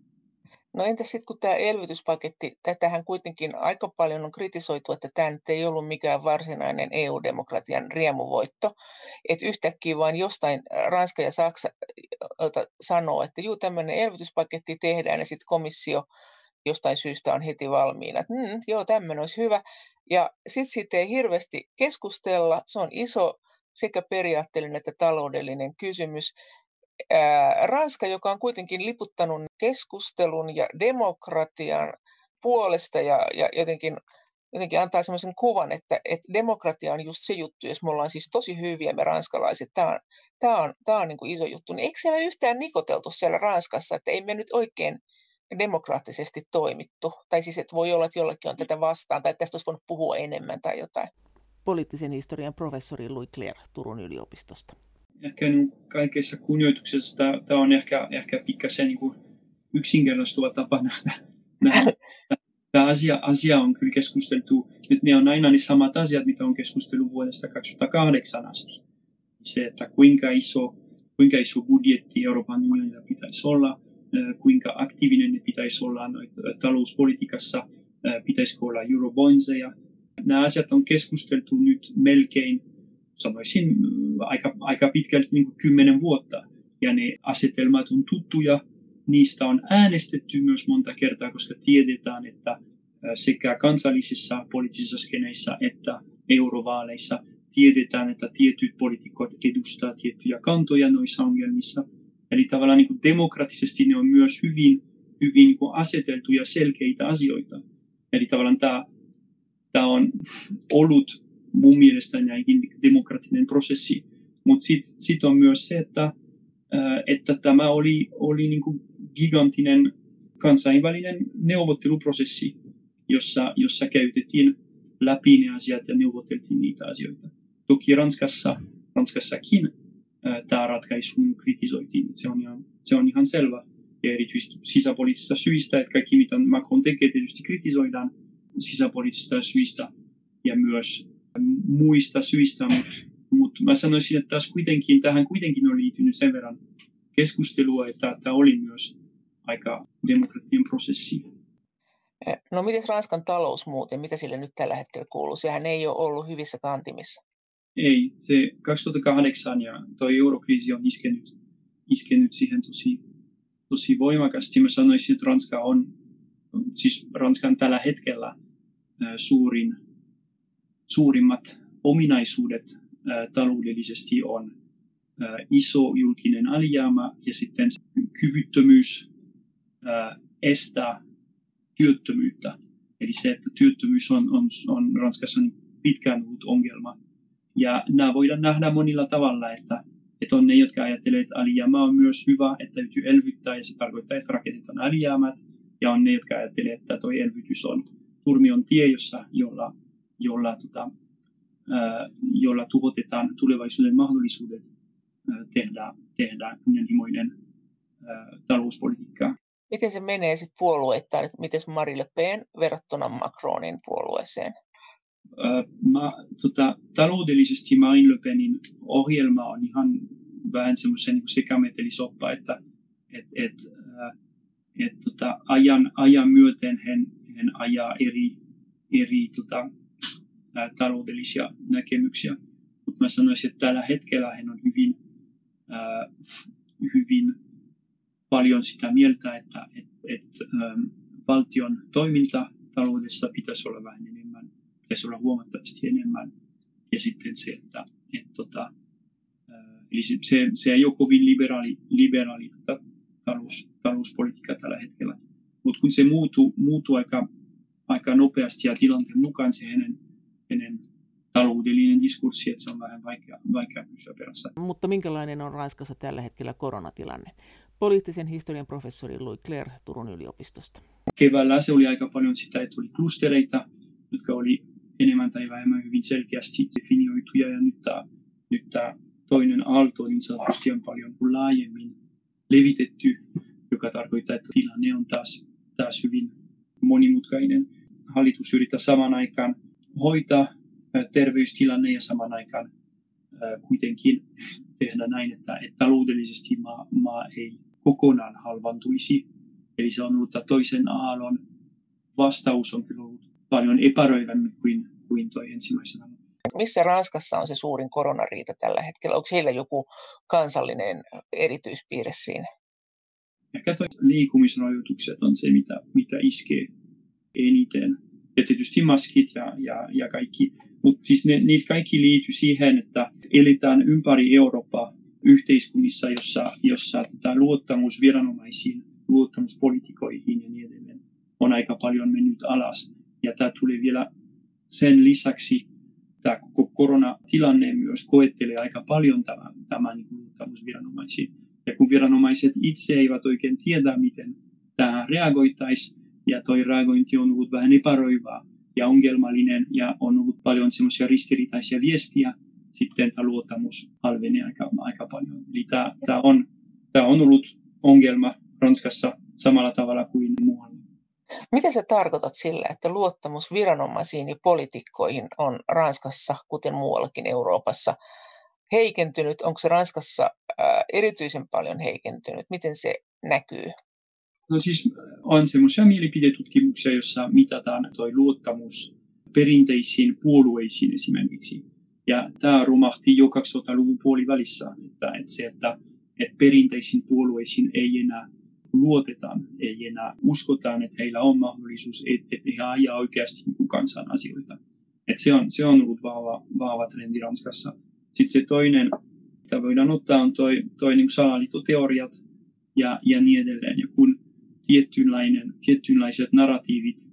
No entäs sitten kun tämä elvytyspaketti, tätähän kuitenkin aika paljon on kritisoitu, että tämä nyt ei ollut mikään varsinainen EU-demokratian riemuvoitto, että yhtäkkiä vain jostain Ranska ja Saksa sanoo, että juu tämmöinen elvytyspaketti tehdään ja sitten komissio jostain syystä on heti valmiina, että mm, joo tämmöinen olisi hyvä. Ja sitten siitä ei hirveästi keskustella, se on iso sekä periaatteellinen että taloudellinen kysymys. Ranska, joka on kuitenkin liputtanut keskustelun ja demokratian puolesta ja, ja jotenkin, jotenkin antaa sellaisen kuvan, että, että demokratia on just se juttu, jos me ollaan siis tosi hyviä me ranskalaiset, tämä on, tämä on, tämä on niin kuin iso juttu, niin eikö siellä yhtään nikoteltu siellä Ranskassa, että ei me nyt oikein demokraattisesti toimittu, tai siis että voi olla, että jollakin on tätä vastaan, tai että tästä olisi voinut puhua enemmän tai jotain. Poliittisen historian professori Louis Claire Turun yliopistosta ehkä niin kaikessa kunnioituksessa tämä on ehkä, ehkä pikkasen niin kuin yksinkertaistuva tapa nähdä. Tämä asia, asia on kyllä keskusteltu, ne on aina ne samat asiat, mitä on keskusteltu vuodesta 2008 asti. Se, että kuinka iso, kuinka iso budjetti Euroopan unionilla pitäisi olla, kuinka aktiivinen ne pitäisi olla talouspolitiikassa, pitäisikö olla eurobondseja. Nämä asiat on keskusteltu nyt melkein sanoisin aika, aika pitkälti niin kuin kymmenen vuotta. Ja ne asetelmat on tuttuja, niistä on äänestetty myös monta kertaa, koska tiedetään, että sekä kansallisissa poliittisissa skeneissä että eurovaaleissa tiedetään, että tietyt poliitikot edustaa tiettyjä kantoja noissa ongelmissa. Eli tavallaan niin kuin demokraattisesti ne on myös hyvin, hyvin niin kuin aseteltuja selkeitä asioita. Eli tavallaan tämä, tämä on (laughs) ollut mun mielestä näinkin demokraattinen prosessi. Mutta sitten sit on myös se, että että tämä oli, oli niin kuin gigantinen kansainvälinen neuvotteluprosessi, jossa, jossa käytettiin läpi ne asiat ja neuvoteltiin niitä asioita. Toki Ranskassa, Ranskassakin tämä ratkaisu kritisoitiin. Se on, ihan, se on ihan selvä. Ja erityisesti sisäpoliittisista syistä, että kaikki mitä Macron tekee tietysti kritisoidaan sisäpoliittisista syistä ja myös muista syistä, mutta mut mä sanoisin, että tässä kuitenkin, tähän kuitenkin on liittynyt sen verran keskustelua, että tämä oli myös aika demokratian prosessi. Eh, no miten Ranskan talous muuten, mitä sille nyt tällä hetkellä kuuluu? Sehän ei ole ollut hyvissä kantimissa. Ei, se 2008 ja tuo eurokriisi on iskenyt, iskenyt siihen tosi, tosi voimakasti. Mä sanoisin, että Ranska on, siis Ranskan tällä hetkellä suurin, suurimmat ominaisuudet taloudellisesti on iso julkinen alijäämä ja sitten kyvyttömyys estää työttömyyttä. Eli se, että työttömyys on, on, on Ranskassa pitkään ollut ongelma. Ja nämä voidaan nähdä monilla tavalla, että, että on ne, jotka ajattelevat, että alijäämä on myös hyvä, että täytyy elvyttää ja se tarkoittaa, että rakennetaan alijäämät. Ja on ne, jotka ajattelevat, että tuo elvytys on turmion tie, jossa, jolla, jolla, tota, jolla tuhotetaan tulevaisuuden mahdollisuudet tehdä, tehdä kunnianhimoinen talouspolitiikkaa. Miten se menee sitten puolueittain, että miten Marie Le Pen verrattuna Macronin puolueeseen? mä, tota, taloudellisesti Marine Le Penin ohjelma on ihan vähän semmoisen niin sekametelisoppa, että et, et, et, tota, ajan, ajan myöten hän, hän ajaa eri, eri tota, taloudellisia näkemyksiä. Mutta mä sanoisin, että tällä hetkellä hän on hyvin, hyvin paljon sitä mieltä, että et, et, ähm, valtion toiminta taloudessa pitäisi olla vähän enemmän, pitäisi olla huomattavasti enemmän. Ja sitten se, että et, tota, äh, eli se, se, se ei ole kovin liberaali, liberaali tota, talous, talouspolitiikka tällä hetkellä. Mutta kun se muuttuu aika, aika nopeasti ja tilanteen mukaan se hänen, hänen taloudellinen diskurssi, että se on vähän vaikea, vaikea pysyä perässä. Mutta minkälainen on Ranskassa tällä hetkellä koronatilanne? poliittisen historian professori Louis Claire Turun yliopistosta. Keväällä se oli aika paljon sitä, että oli klustereita, jotka oli enemmän tai vähemmän hyvin selkeästi definioituja ja nyt tämä, nyt tämä toinen aalto niin sanotusti on paljon laajemmin levitetty, joka tarkoittaa, että tilanne on taas, taas hyvin monimutkainen. Hallitus yrittää saman aikaan hoitaa terveystilanne ja saman aikaan kuitenkin tehdä näin, että, että taloudellisesti maa, maa ei kokonaan halvantuisi. Eli se on ollut toisen aallon vastaus on kyllä ollut paljon epäröivämmin kuin, kuin toi ensimmäisenä. Missä Ranskassa on se suurin koronariita tällä hetkellä? Onko heillä joku kansallinen erityispiirre siinä? Ehkä liikumisrajoitukset on se, mitä, mitä iskee eniten. Ja tietysti maskit ja, ja, ja kaikki. Mutta siis ne, niitä kaikki liittyy siihen, että eletään ympäri Eurooppaa yhteiskunnissa, jossa, jossa tota, luottamus viranomaisiin, luottamus poliitikoihin ja niin edelleen on aika paljon mennyt alas. Ja tämä tuli vielä sen lisäksi, tämä koko koronatilanne myös koettelee aika paljon tämän, tämän niin luottamus viranomaisiin. Ja kun viranomaiset itse eivät oikein tiedä, miten tähän reagoitaisiin, ja tuo reagointi on ollut vähän epäröivää ja ongelmallinen, ja on ollut paljon semmoisia ristiriitaisia viestiä, sitten tämä luottamus halvenee aika, aika paljon. Eli tämä, tämä, on, tämä on ollut ongelma Ranskassa samalla tavalla kuin muualla. Mitä sä tarkoitat sillä, että luottamus viranomaisiin ja poliitikkoihin on Ranskassa, kuten muuallakin Euroopassa, heikentynyt? Onko se Ranskassa erityisen paljon heikentynyt? Miten se näkyy? No siis on semmoisia mielipidetutkimuksia, joissa mitataan tuo luottamus perinteisiin puolueisiin esimerkiksi. Ja tämä rumahti jo 2000-luvun puolivälissä, että, että se, että, että perinteisiin puolueisiin ei enää luotetaan, ei enää uskotaan, että heillä on mahdollisuus, että, että he ajaa oikeasti niin kansan asioita. Että se, on, se on ollut vahva, vahva trendi Ranskassa. Sitten se toinen, mitä voidaan ottaa, on toi, toi niin salaliittoteoriat ja, ja niin edelleen. Ja kun tietynlainen, tietynlaiset narratiivit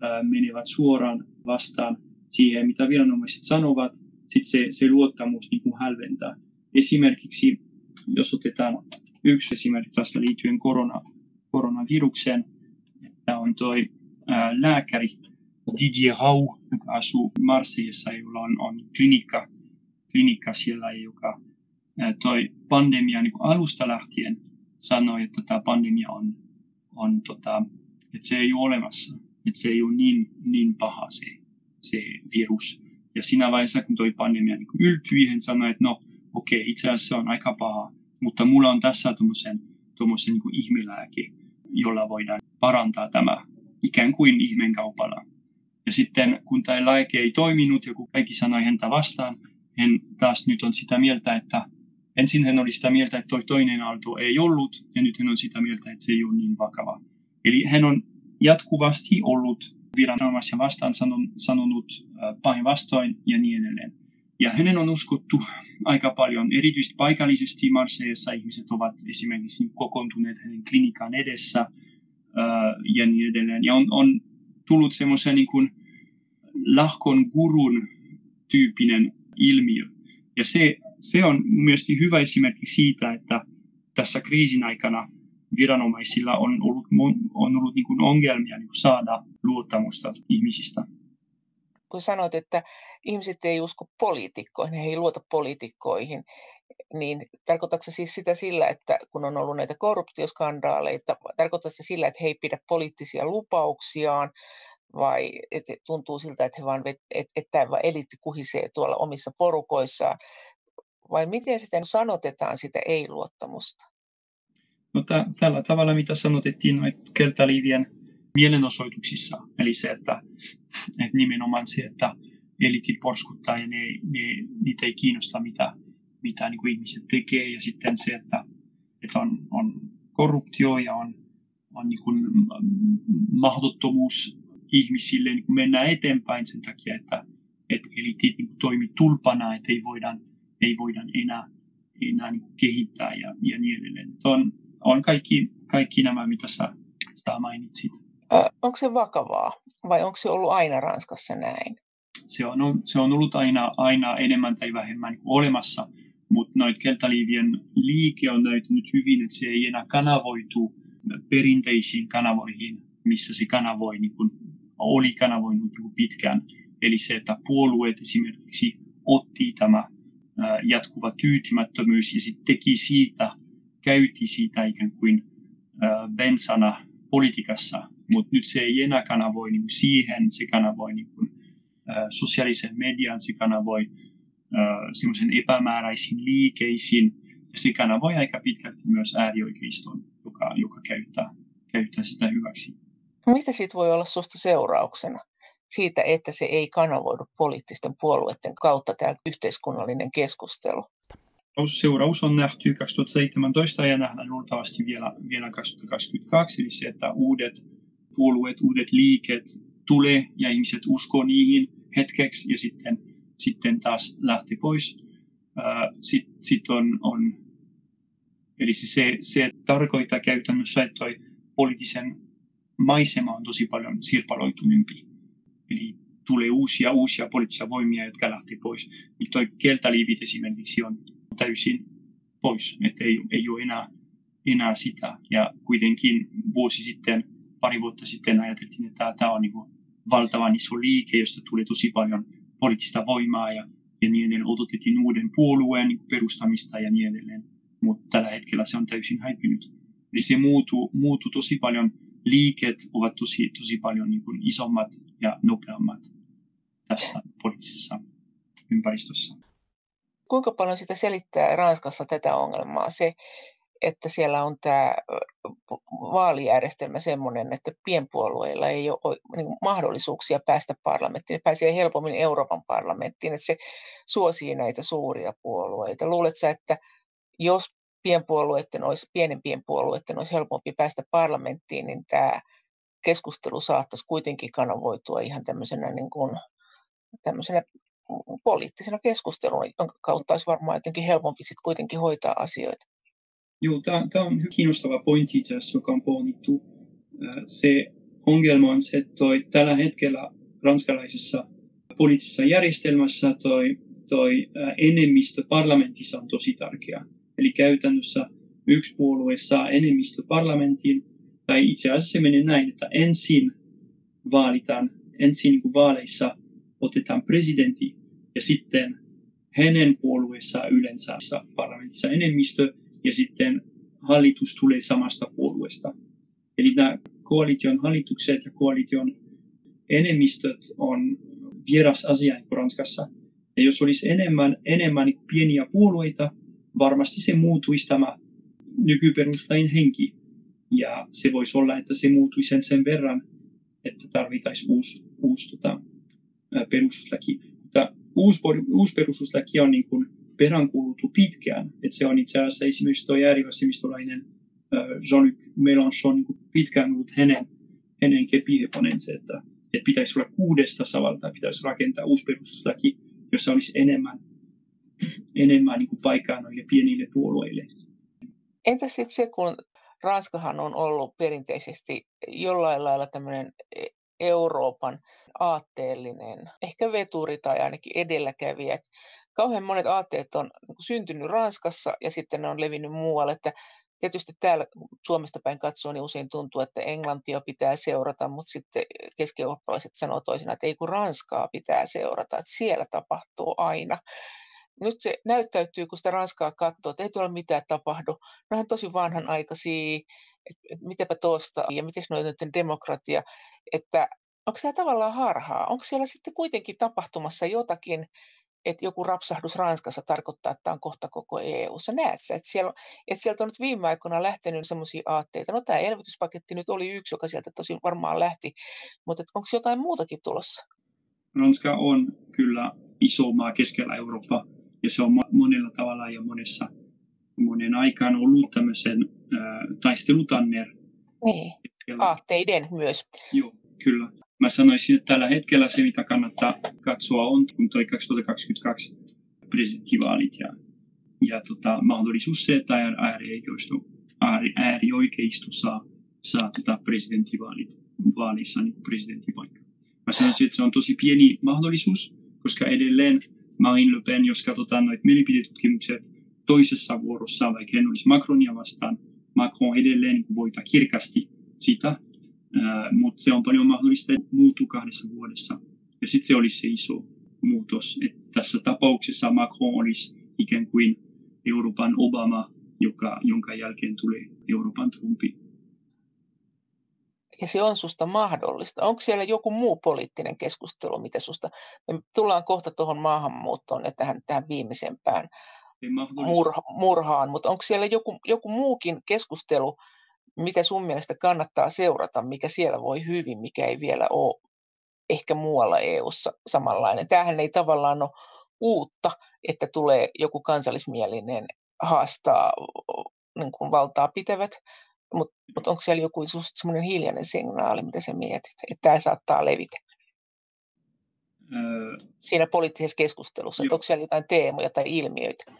ää, menevät suoraan vastaan siihen, mitä viranomaiset sanovat, sitten se, se luottamus niin kuin hälventää. Esimerkiksi jos otetaan yksi esimerkki tästä liittyen korona, koronavirukseen, että on toi ää, lääkäri Didier Rau, joka asuu Marseillessa, jolla on, on klinikka, klinikka siellä, joka toi pandemia niin alusta lähtien sanoi, että tämä pandemia on, on tota, että se ei ole olemassa, että se ei ole niin, niin paha se, se virus. Ja siinä vaiheessa, kun toi pandemia niin yltyi, hän sanoi, että no okei, okay, itse asiassa se on aika paha, mutta mulla on tässä tuommoisen niin ihmelääke, jolla voidaan parantaa tämä ikään kuin ihmeen kaupalla. Ja sitten kun tämä lääke ei toiminut ja kun kaikki sanoi häntä vastaan, hän taas nyt on sitä mieltä, että ensin hän oli sitä mieltä, että toi toinen aalto ei ollut, ja nyt hän on sitä mieltä, että se ei ole niin vakava. Eli hän on jatkuvasti ollut viranomaisia vastaan sanonut päinvastoin ja niin edelleen. Ja hänen on uskottu aika paljon, erityisesti paikallisesti Marseillessa ihmiset ovat esimerkiksi kokoontuneet hänen klinikan edessä ja niin edelleen. Ja on, on tullut semmoisen niin lahkon gurun tyyppinen ilmiö. Ja se, se on mielestäni hyvä esimerkki siitä, että tässä kriisin aikana viranomaisilla on ollut, on ollut niin kuin ongelmia niin kuin saada luottamusta ihmisistä. Kun sanoit, että ihmiset ei usko poliitikkoihin, he ei luota poliitikkoihin, niin tarkoitatko se siis sitä sillä, että kun on ollut näitä korruptioskandaaleita, tarkoitatko se sillä, että he ei pidä poliittisia lupauksiaan, vai tuntuu siltä, että, he vaan, että, että eliitti kuhisee tuolla omissa porukoissaan, vai miten sitten sanotetaan sitä ei-luottamusta? No t- tällä tavalla, mitä sanotettiin noit kertaliivien mielenosoituksissa, eli se, että, että nimenomaan se, että elitit porskuttaa ja ne, ne, niitä ei kiinnosta, mitä, mitä niin kuin ihmiset tekee, ja sitten se, että, että on, on korruptio ja on, on niin kuin mahdottomuus ihmisille niin kuin mennä eteenpäin sen takia, että, että elitit niin kuin toimi tulpana, että ei voida, ei voida enää, enää niin kehittää ja, ja niin edelleen. On, on kaikki, kaikki nämä, mitä sä, sä mainitsit. Ö, onko se vakavaa vai onko se ollut aina Ranskassa näin? Se on, se on ollut aina, aina enemmän tai vähemmän niin olemassa, mutta noit keltaliivien liike on näyttänyt hyvin, että se ei enää kanavoitu perinteisiin kanavoihin, missä se kanavoi, niin kuin, oli kanavoinut niin kuin pitkään. Eli se, että puolueet esimerkiksi otti tämä jatkuva tyytymättömyys ja sitten teki siitä käytti siitä ikään kuin bensana politiikassa, mutta nyt se ei enää kanavoi niin siihen, se kanavoi niin sosiaalisen median, se kanavoi semmoisen epämääräisiin liikeisiin, ja se kanavoi aika pitkälti myös äärioikeiston, joka, joka käyttää, käyttää sitä hyväksi. Mitä siitä voi olla susta seurauksena? Siitä, että se ei kanavoidu poliittisten puolueiden kautta tämä yhteiskunnallinen keskustelu? seuraus on nähty 2017 ja nähdään luultavasti vielä, vielä 2022, eli se, että uudet puolueet, uudet liiket tulee ja ihmiset uskoo niihin hetkeksi ja sitten, sitten taas lähtee pois. Sitten sit on, on, eli se, se tarkoittaa käytännössä, että toi poliittisen maisema on tosi paljon sirpaloituneempi. Eli tulee uusia, uusia poliittisia voimia, jotka lähtee pois. Nyt toi keltaliivit esimerkiksi on täysin pois, että ei, ei ole enää, enää sitä. Ja kuitenkin vuosi sitten, pari vuotta sitten ajateltiin, että tämä on niin valtavan iso liike, josta tuli tosi paljon poliittista voimaa ja, ja niin edelleen. Odotettiin uuden puolueen niin perustamista ja niin edelleen. Mutta tällä hetkellä se on täysin häipynyt. Eli se muuttuu, muuttuu tosi paljon. Liiket ovat tosi, tosi paljon niin kuin isommat ja nopeammat tässä poliittisessa ympäristössä kuinka paljon sitä selittää Ranskassa tätä ongelmaa se, että siellä on tämä vaalijärjestelmä sellainen, että pienpuolueilla ei ole niin mahdollisuuksia päästä parlamenttiin. Ne pääsee helpommin Euroopan parlamenttiin, että se suosii näitä suuria puolueita. Luuletko että jos pienpuolueiden olisi, pienempien puolueiden olisi helpompi päästä parlamenttiin, niin tämä keskustelu saattaisi kuitenkin kanavoitua ihan tämmöisenä, niin kuin, tämmöisenä poliittisena keskusteluna, jonka kautta olisi varmaan jotenkin helpompi sitten kuitenkin hoitaa asioita. Joo, tämä on kiinnostava pointti itse asiassa, joka on pohdittu. Se ongelma on se, että toi, tällä hetkellä ranskalaisessa poliittisessa järjestelmässä toi, toi enemmistö parlamentissa on tosi tärkeä. Eli käytännössä yksi puolue saa enemmistö parlamentin, tai itse asiassa se menee näin, että ensin vaalitaan, ensin niin vaaleissa otetaan presidentti ja sitten hänen puolueessa yleensä parlamentissa enemmistö ja sitten hallitus tulee samasta puolueesta. Eli nämä koalition hallitukset ja koalition enemmistöt on vieras asia niin Ranskassa. Ja jos olisi enemmän, enemmän niin pieniä puolueita, varmasti se muuttuisi tämä nykyperuslain henki. Ja se voisi olla, että se muuttuisi sen, sen verran, että tarvittaisiin uusi, uusi tota, perustuslaki. Mutta uusi, uusi perustuslaki on niin kuin peräänkuulutu pitkään. Että se on itse asiassa esimerkiksi tuo äärivasemmistolainen Jean-Luc Mélenchon niin pitkään ollut hänen, hänen kepiheponensa, että, että pitäisi olla kuudesta savalta, pitäisi rakentaa uusi perustuslaki, jossa olisi enemmän, enemmän niin kuin paikkaa noille pienille puolueille. Entä sitten se, kun Ranskahan on ollut perinteisesti jollain lailla tämmöinen e, Euroopan aatteellinen, ehkä veturi tai ainakin edelläkävijä. Kauhean monet aatteet on syntynyt Ranskassa ja sitten ne on levinnyt muualle. Että tietysti täällä Suomesta päin katsoo, niin usein tuntuu, että Englantia pitää seurata, mutta sitten keski-eurooppalaiset sanoo toisinaan, että ei kun Ranskaa pitää seurata, että siellä tapahtuu aina nyt se näyttäytyy, kun sitä Ranskaa katsoo, että ei tuolla mitään tapahdu. No on tosi vanhanaikaisia, että et mitäpä tuosta ja miten noin nyt demokratia, että onko se tavallaan harhaa? Onko siellä sitten kuitenkin tapahtumassa jotakin, että joku rapsahdus Ranskassa tarkoittaa, että tämä on kohta koko EU-ssa. Näet sä, että, siellä, että sieltä on nyt viime aikoina lähtenyt sellaisia aatteita. No tämä elvytyspaketti nyt oli yksi, joka sieltä tosi varmaan lähti, mutta onko jotain muutakin tulossa? Ranska on kyllä iso maa keskellä Eurooppaa ja se on monella tavalla ja monessa monen aikaan ollut tämmöisen äh, taistelutanner. Niin, aatteiden myös. Joo, kyllä. Mä sanoisin, että tällä hetkellä se, mitä kannattaa katsoa, on kun toi 2022 presidenttivaalit ja, ja tota, mahdollisuus se, että äärioikeisto, ääri, äärioikeisto saa, saa tota presidenttivaalit vaalissa niin presidenttipaikka. Mä sanoisin, että se on tosi pieni mahdollisuus, koska edelleen Marine Le Pen, jos katsotaan noita mielipidetutkimukset toisessa vuorossa, vaikka hän olisi Macronia vastaan, Macron edelleen niin voittaa kirkasti sitä, mutta se on paljon mahdollista muuttua kahdessa vuodessa. Ja sitten se olisi se iso muutos, että tässä tapauksessa Macron olisi ikään kuin Euroopan Obama, joka, jonka jälkeen tulee Euroopan Trumpi ja se on susta mahdollista. Onko siellä joku muu poliittinen keskustelu, mitä susta, me tullaan kohta tuohon maahanmuuttoon ja tähän, tähän viimeisempään murha, murhaan, mutta onko siellä joku, joku muukin keskustelu, mitä sun mielestä kannattaa seurata, mikä siellä voi hyvin, mikä ei vielä ole ehkä muualla EU-ssa samanlainen. Tämähän ei tavallaan ole uutta, että tulee joku kansallismielinen haastaa niin kuin valtaa pitävät, mutta mut onko siellä joku semmoinen hiljainen signaali, mitä sä mietit, että tämä saattaa levitä? Öö, Siinä poliittisessa keskustelussa, onko siellä jotain teemoja tai ilmiöitä?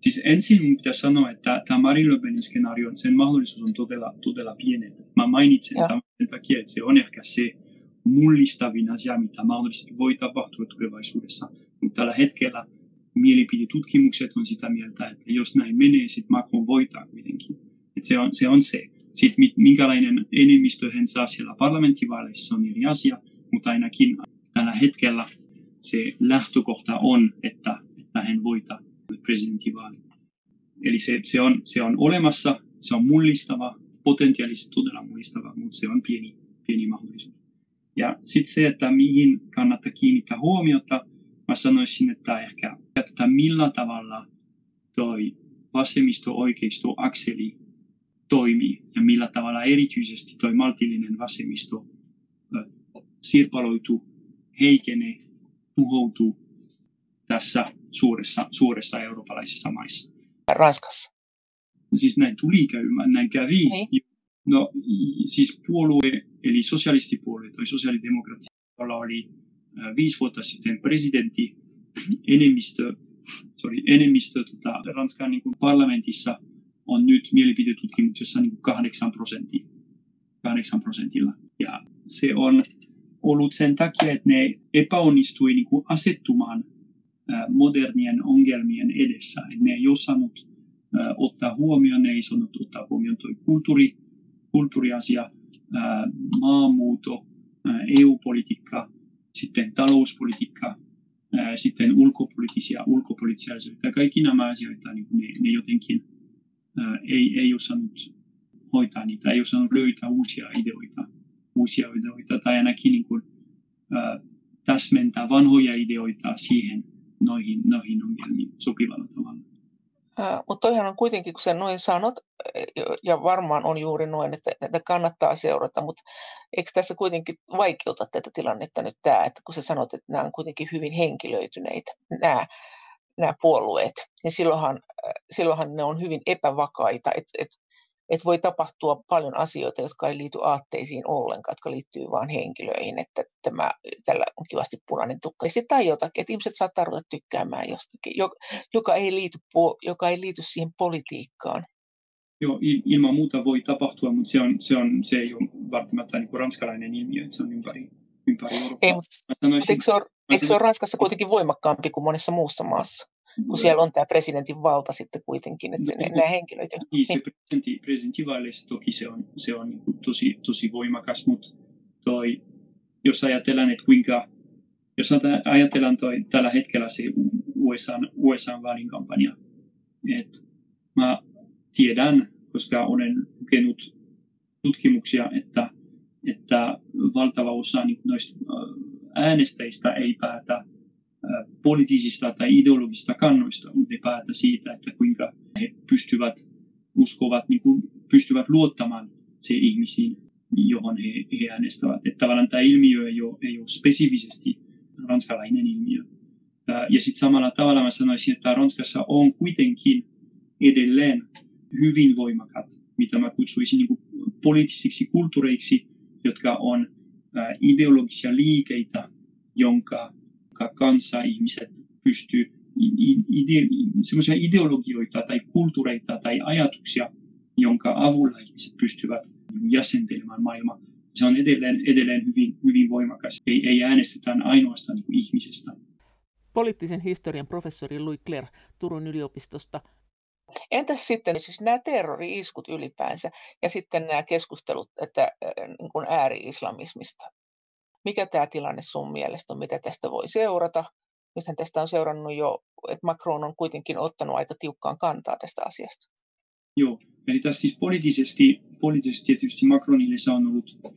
Siis ensin minun pitää sanoa, että tämä Marine Le Penin skenaario, sen mahdollisuus on todella, todella pieni. Mä mainitsen ja. tämän sen takia, että se on ehkä se mullistavin asia, mitä mahdollisesti voi tapahtua tulevaisuudessa. Mutta tällä hetkellä mielipidetutkimukset on sitä mieltä, että jos näin menee, sitten Macron voittaa kuitenkin. Et se, on, se on se. Sitten minkälainen enemmistö hän saa siellä parlamenttivaaleissa on eri asia, mutta ainakin tällä hetkellä se lähtökohta on, että, että hän voittaa presidenttivaalit. Eli se, se, on, se on olemassa, se on mullistava, potentiaalisesti todella mullistava, mutta se on pieni, pieni mahdollisuus. Ja sitten se, että mihin kannattaa kiinnittää huomiota, mä sanoisin, että ehkä että millä tavalla toi vasemmisto-oikeisto-akseli toimii ja millä tavalla erityisesti tuo maltillinen vasemmisto sirpaloituu, heikenee, tuhoutuu tässä suuressa, suuressa eurooppalaisessa maissa. Ranskassa? No siis näin tuli käymään, näin kävi. Niin. No siis puolue, eli sosialistipuolue tai sosiaalidemokratia, jolla oli viisi vuotta sitten presidentti, enemmistö, sorry, enemmistö tota, Ranskan niin parlamentissa – on nyt mielipidetutkimuksessa niin 8 prosenttia. 8 prosentilla. Ja se on ollut sen takia, että ne epäonnistui niin kuin asettumaan modernien ongelmien edessä. Että ne ei osannut ottaa huomioon, ne ei sanottu ottaa huomioon toi kulttuuri, kulttuuriasia, maamuuto, EU-politiikka, sitten talouspolitiikka, sitten ulkopoliittisia, ulkopoliittisia asioita. Kaikki nämä asioita, niin ne, ne jotenkin ei, ei osannut hoitaa niitä, ei osannut löytää uusia ideoita, uusia ideoita tai ainakin niin kuin, täsmentää vanhoja ideoita siihen noihin, noihin ongelmiin sopivalla tavalla. Mutta toihan on kuitenkin, kun sä noin sanot, ja varmaan on juuri noin, että, että kannattaa seurata, mutta eikö tässä kuitenkin vaikeuta tätä tilannetta nyt tämä, että kun sä sanot, että nämä on kuitenkin hyvin henkilöityneitä, nämä, nämä puolueet, niin silloinhan, silloinhan ne on hyvin epävakaita, että, että että voi tapahtua paljon asioita, jotka ei liity aatteisiin ollenkaan, jotka liittyy vain henkilöihin, että tämä, tällä on kivasti punainen tukka. Tai jotakin, että ihmiset saattaa ruveta tykkäämään jostakin, joka ei liity, joka ei liity siihen politiikkaan. Joo, ilman muuta voi tapahtua, mutta se, on, se, on, se ei ole välttämättä niin ranskalainen ilmiö, että se on ympäri, ympäri Eurooppaa. Ei, mutta sanoisin, se eikö se ole Ranskassa kuitenkin voimakkaampi kuin monessa muussa maassa? kun siellä on tämä presidentin valta sitten kuitenkin, että no, nämä henkilöt. Niin, se presidentti, presidentinvaaleissa toki se on, se on niin tosi, tosi voimakas, mutta toi, jos ajatellaan, että kuinka, jos ajatellaan toi, tällä hetkellä se USA, USA vaalinkampanja, että mä tiedän, koska olen lukenut tutkimuksia, että, että valtava osa niin noista äänestäjistä ei päätä poliittisista tai ideologisista kannoista, mutta ne päätä siitä, että kuinka he pystyvät, uskovat, niin kuin pystyvät luottamaan se ihmisiin, johon he, he äänestävät. Että tavallaan tämä ilmiö ei ole, ei ole spesifisesti ranskalainen ilmiö. Ja sitten samalla tavalla mä sanoisin, että Ranskassa on kuitenkin edelleen hyvin voimakat, mitä mä kutsuisin niin poliittisiksi kulttuureiksi, jotka on ideologisia liikeitä, jonka kanssa ihmiset pystyy ide, semmoisia ideologioita tai kulttuureita tai ajatuksia, jonka avulla ihmiset pystyvät jäsentelemään maailmaa. Se on edelleen, edelleen hyvin, hyvin voimakas. Ei, ei äänestetä ainoastaan niin ihmisestä. Poliittisen historian professori Louis Claire Turun yliopistosta. Entäs sitten siis nämä terrori-iskut ylipäänsä ja sitten nämä keskustelut että, niin kuin ääri-islamismista? Mikä tämä tilanne sun mielestä on, mitä tästä voi seurata? Nythän tästä on seurannut jo, että Macron on kuitenkin ottanut aika tiukkaan kantaa tästä asiasta. Joo, eli tässä siis poliittisesti, poliittisesti tietysti Macronille se on ollut äh,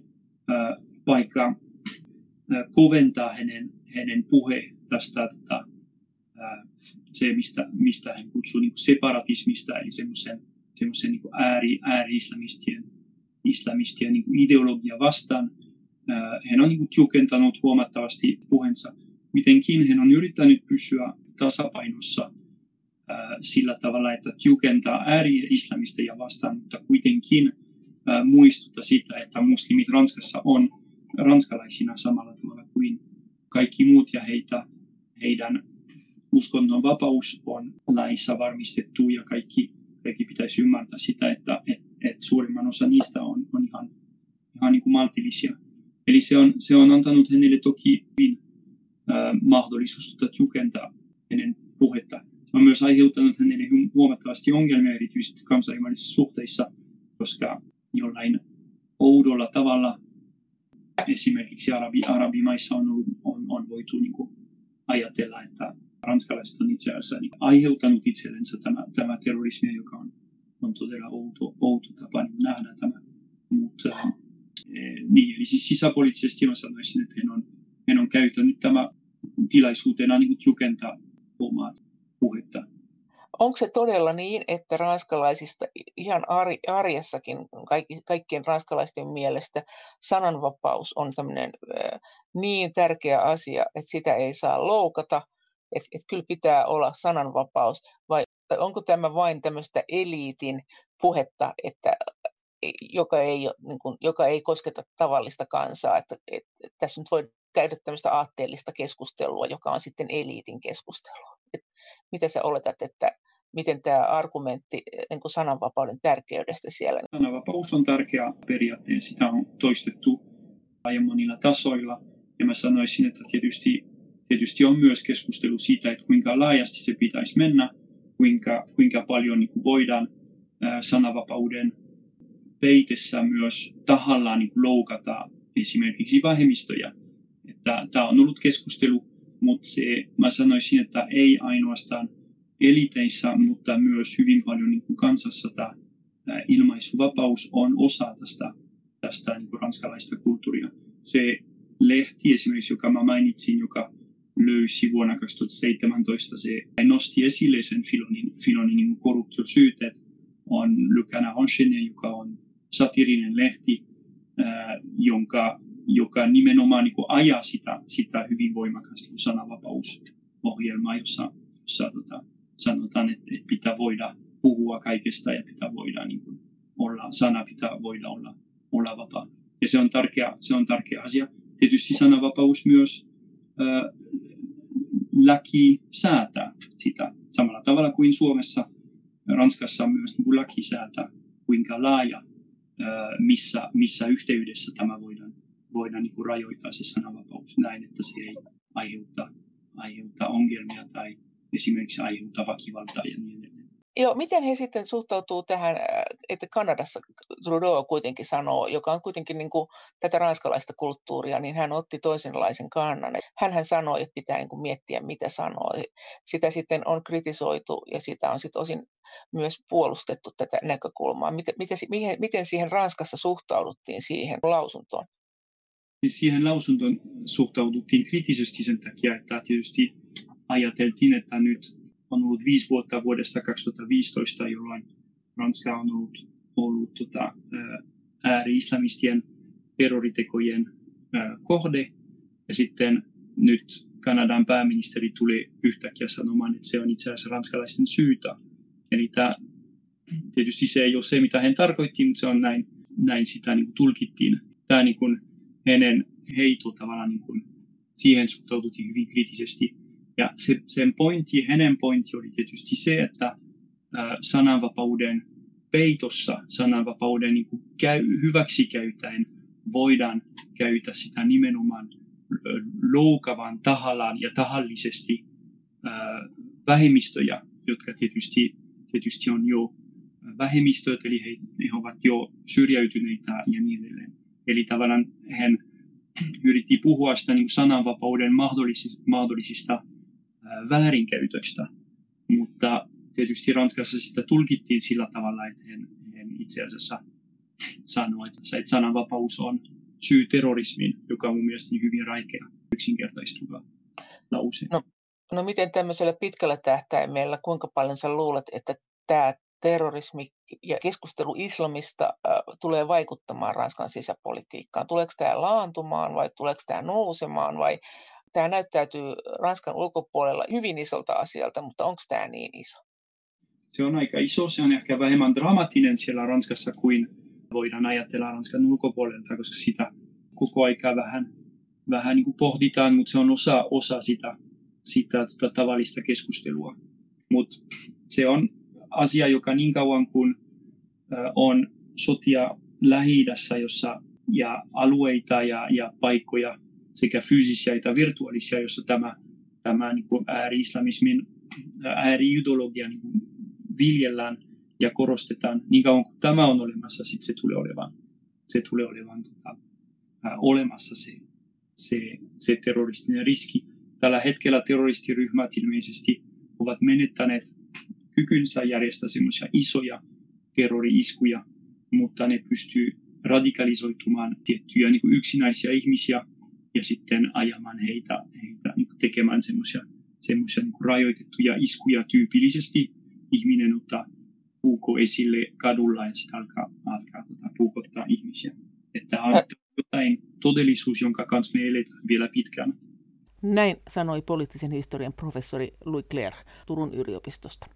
paikka äh, koventaa hänen, hänen puhe tästä tota, äh, se, mistä, mistä hän kutsuu niin separatismista, eli semmoisen, semmoisen niin ääri, ääri-islamistien islamistien niin ideologia vastaan – hän on niin tiukentanut huomattavasti puheensa. Mitenkin hän on yrittänyt pysyä tasapainossa sillä tavalla, että tiukentaa ääri-islamisteja vastaan, mutta kuitenkin muistuttaa sitä, että muslimit Ranskassa on ranskalaisina samalla tavalla kuin kaikki muut ja heitä, heidän uskonnon vapaus on laissa varmistettu ja kaikki, kaikki pitäisi ymmärtää sitä, että et, et suurimman osa niistä on, on ihan, ihan niin kuin maltillisia. Eli se on, se on antanut hänelle toki hyvin äh, mahdollisuus tuota tiukentaa hänen puhetta. Se on myös aiheuttanut hänelle huomattavasti ongelmia erityisesti kansainvälisissä suhteissa, koska jollain oudolla tavalla esimerkiksi arabi, arabimaissa on, on, on voitu niin kuin, ajatella, että ranskalaiset on itse asiassa niin aiheuttanut itsellensä tämä, tämä terrorismi, joka on, on todella outo, outo tapa niin nähdä tämä. Mutta niin, eli siis sisäpoliittisesti mä sanoisin, että hän on, hän on käyttänyt tämä tilaisuutena niin tiukentaa omaa puhetta. Onko se todella niin, että ranskalaisista ihan arjessakin kaikki, kaikkien ranskalaisten mielestä sananvapaus on tämmöinen niin tärkeä asia, että sitä ei saa loukata, että, että kyllä pitää olla sananvapaus, vai onko tämä vain tämmöistä eliitin puhetta, että joka ei, niin kuin, joka ei kosketa tavallista kansaa. Että, että, että tässä nyt voi käydä tämmöistä aatteellista keskustelua, joka on sitten eliitin keskustelua. Että mitä sä oletat, että miten tämä argumentti niin kuin sananvapauden tärkeydestä siellä? Sananvapaus on tärkeä periaate sitä on toistettu aiemmin monilla tasoilla. Ja mä sanoisin, että tietysti, tietysti on myös keskustelu siitä, että kuinka laajasti se pitäisi mennä. kuinka, kuinka paljon niin kuin voidaan sananvapauden peitessä myös tahallaan niin kuin loukata esimerkiksi vähemmistöjä. Tämä on ollut keskustelu, mutta se, mä sanoisin, että ei ainoastaan eliteissä, mutta myös hyvin paljon niin kuin kansassa tämä ilmaisuvapaus on osa tästä, tästä niin kuin ranskalaista kulttuuria. Se lehti esimerkiksi, joka mä mainitsin, joka löysi vuonna 2017, se nosti esille sen Filonin, Filonin niin korruptiosyytet, on Le Canard joka on satirinen lehti, ää, jonka, joka nimenomaan niin ajaa sitä, sitä hyvin voimakasta niin sananvapausohjelmaa, jossa, jossa tota, sanotaan, että, että pitää voida puhua kaikesta ja pitää voida niin kuin, olla, sana pitää voida olla, olla vapaa. Ja se on tärkeä, se on tärkeä asia. Tietysti sananvapaus myös laki säätää sitä samalla tavalla kuin Suomessa. Ranskassa myös niin kuin laki säätää, kuinka laaja, missä, missä yhteydessä tämä voidaan, voidaan niin kuin rajoittaa se sananvapaus näin, että se ei aiheuta, aiheuta ongelmia tai esimerkiksi aiheuta väkivaltaa ja niin edelleen. Joo, miten he sitten suhtautuu tähän, äh, että Kanadassa Trudeau kuitenkin sanoo, joka on kuitenkin niin kuin tätä ranskalaista kulttuuria, niin hän otti toisenlaisen kannan. Hänhän sanoi, että pitää niin kuin miettiä, mitä sanoo. Sitä sitten on kritisoitu ja sitä on sitten osin myös puolustettu tätä näkökulmaa. Miten, miten, miten siihen Ranskassa suhtauduttiin siihen lausuntoon? Siis siihen lausuntoon suhtauduttiin kriittisesti sen takia, että tietysti ajateltiin, että nyt on ollut viisi vuotta vuodesta 2015, jolloin Ranska on ollut, ollut tota, ääri-islamistien terroritekojen kohde. Ja sitten nyt Kanadan pääministeri tuli yhtäkkiä sanomaan, että se on itse asiassa ranskalaisten syytä. Eli tämä, tietysti se ei ole se, mitä hän tarkoitti, mutta se on näin, näin sitä niin kuin tulkittiin. Tämä niin kuin hänen heito tavallaan niin kuin, siihen suhtaututtiin hyvin kriittisesti. Ja se, sen pointti, hänen pointti oli tietysti se, että sananvapauden peitossa, sananvapauden niin käy, hyväksikäytäen voidaan käyttää sitä nimenomaan loukavan tahallaan ja tahallisesti ää, vähemmistöjä, jotka tietysti, tietysti on jo vähemmistöt, eli he, he ovat jo syrjäytyneitä ja niin edelleen. Eli tavallaan hän yritti puhua sitä niin sananvapauden mahdollisista, mahdollisista väärinkäytöstä, mutta tietysti Ranskassa sitä tulkittiin sillä tavalla, että hän, hän itse asiassa sanoi, että sananvapaus on syy terrorismiin, joka on mun mielestä hyvin raikea yksinkertaistuva lause. No, no miten tämmöisellä pitkällä tähtäimellä, kuinka paljon sä luulet, että tämä terrorismi ja keskustelu islamista äh, tulee vaikuttamaan Ranskan sisäpolitiikkaan? Tuleeko tämä laantumaan vai tuleeko tämä nousemaan vai tämä näyttäytyy Ranskan ulkopuolella hyvin isolta asialta, mutta onko tämä niin iso? Se on aika iso, se on ehkä vähemmän dramaattinen siellä Ranskassa kuin voidaan ajatella Ranskan ulkopuolelta, koska sitä koko aika vähän, vähän niin kuin pohditaan, mutta se on osa, osa sitä, sitä tota, tavallista keskustelua. Mutta se on asia, joka niin kauan kuin on sotia lähi jossa ja alueita ja, ja paikkoja, sekä fyysisiä että virtuaalisia, jossa tämä, tämä niin kuin ääri-islamismin, ääri-ideologia niin kuin viljellään ja korostetaan. Niin kauan kuin tämä on olemassa, sitten se tulee olevan, se tulee olevan tota, ää, olemassa se, se, se terroristinen riski. Tällä hetkellä terroristiryhmät ilmeisesti ovat menettäneet kykynsä järjestää semmoisia isoja terrori-iskuja, mutta ne pystyy radikalisoitumaan tiettyjä niin kuin yksinäisiä ihmisiä ja sitten ajamaan heitä, heitä niin tekemään semmoisia semmoisia niin rajoitettuja iskuja tyypillisesti ihminen ottaa puuko esille kadulla ja sitten alkaa, alkaa tota, puukottaa ihmisiä. Että on jotain todellisuus, jonka kanssa me eletään vielä pitkään. Näin sanoi poliittisen historian professori Louis Claire Turun yliopistosta.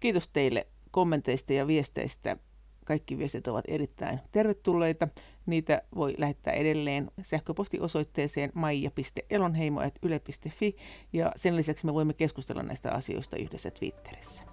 Kiitos teille kommenteista ja viesteistä kaikki viestit ovat erittäin tervetulleita. Niitä voi lähettää edelleen sähköpostiosoitteeseen maija.elonheimo.yle.fi ja sen lisäksi me voimme keskustella näistä asioista yhdessä Twitterissä.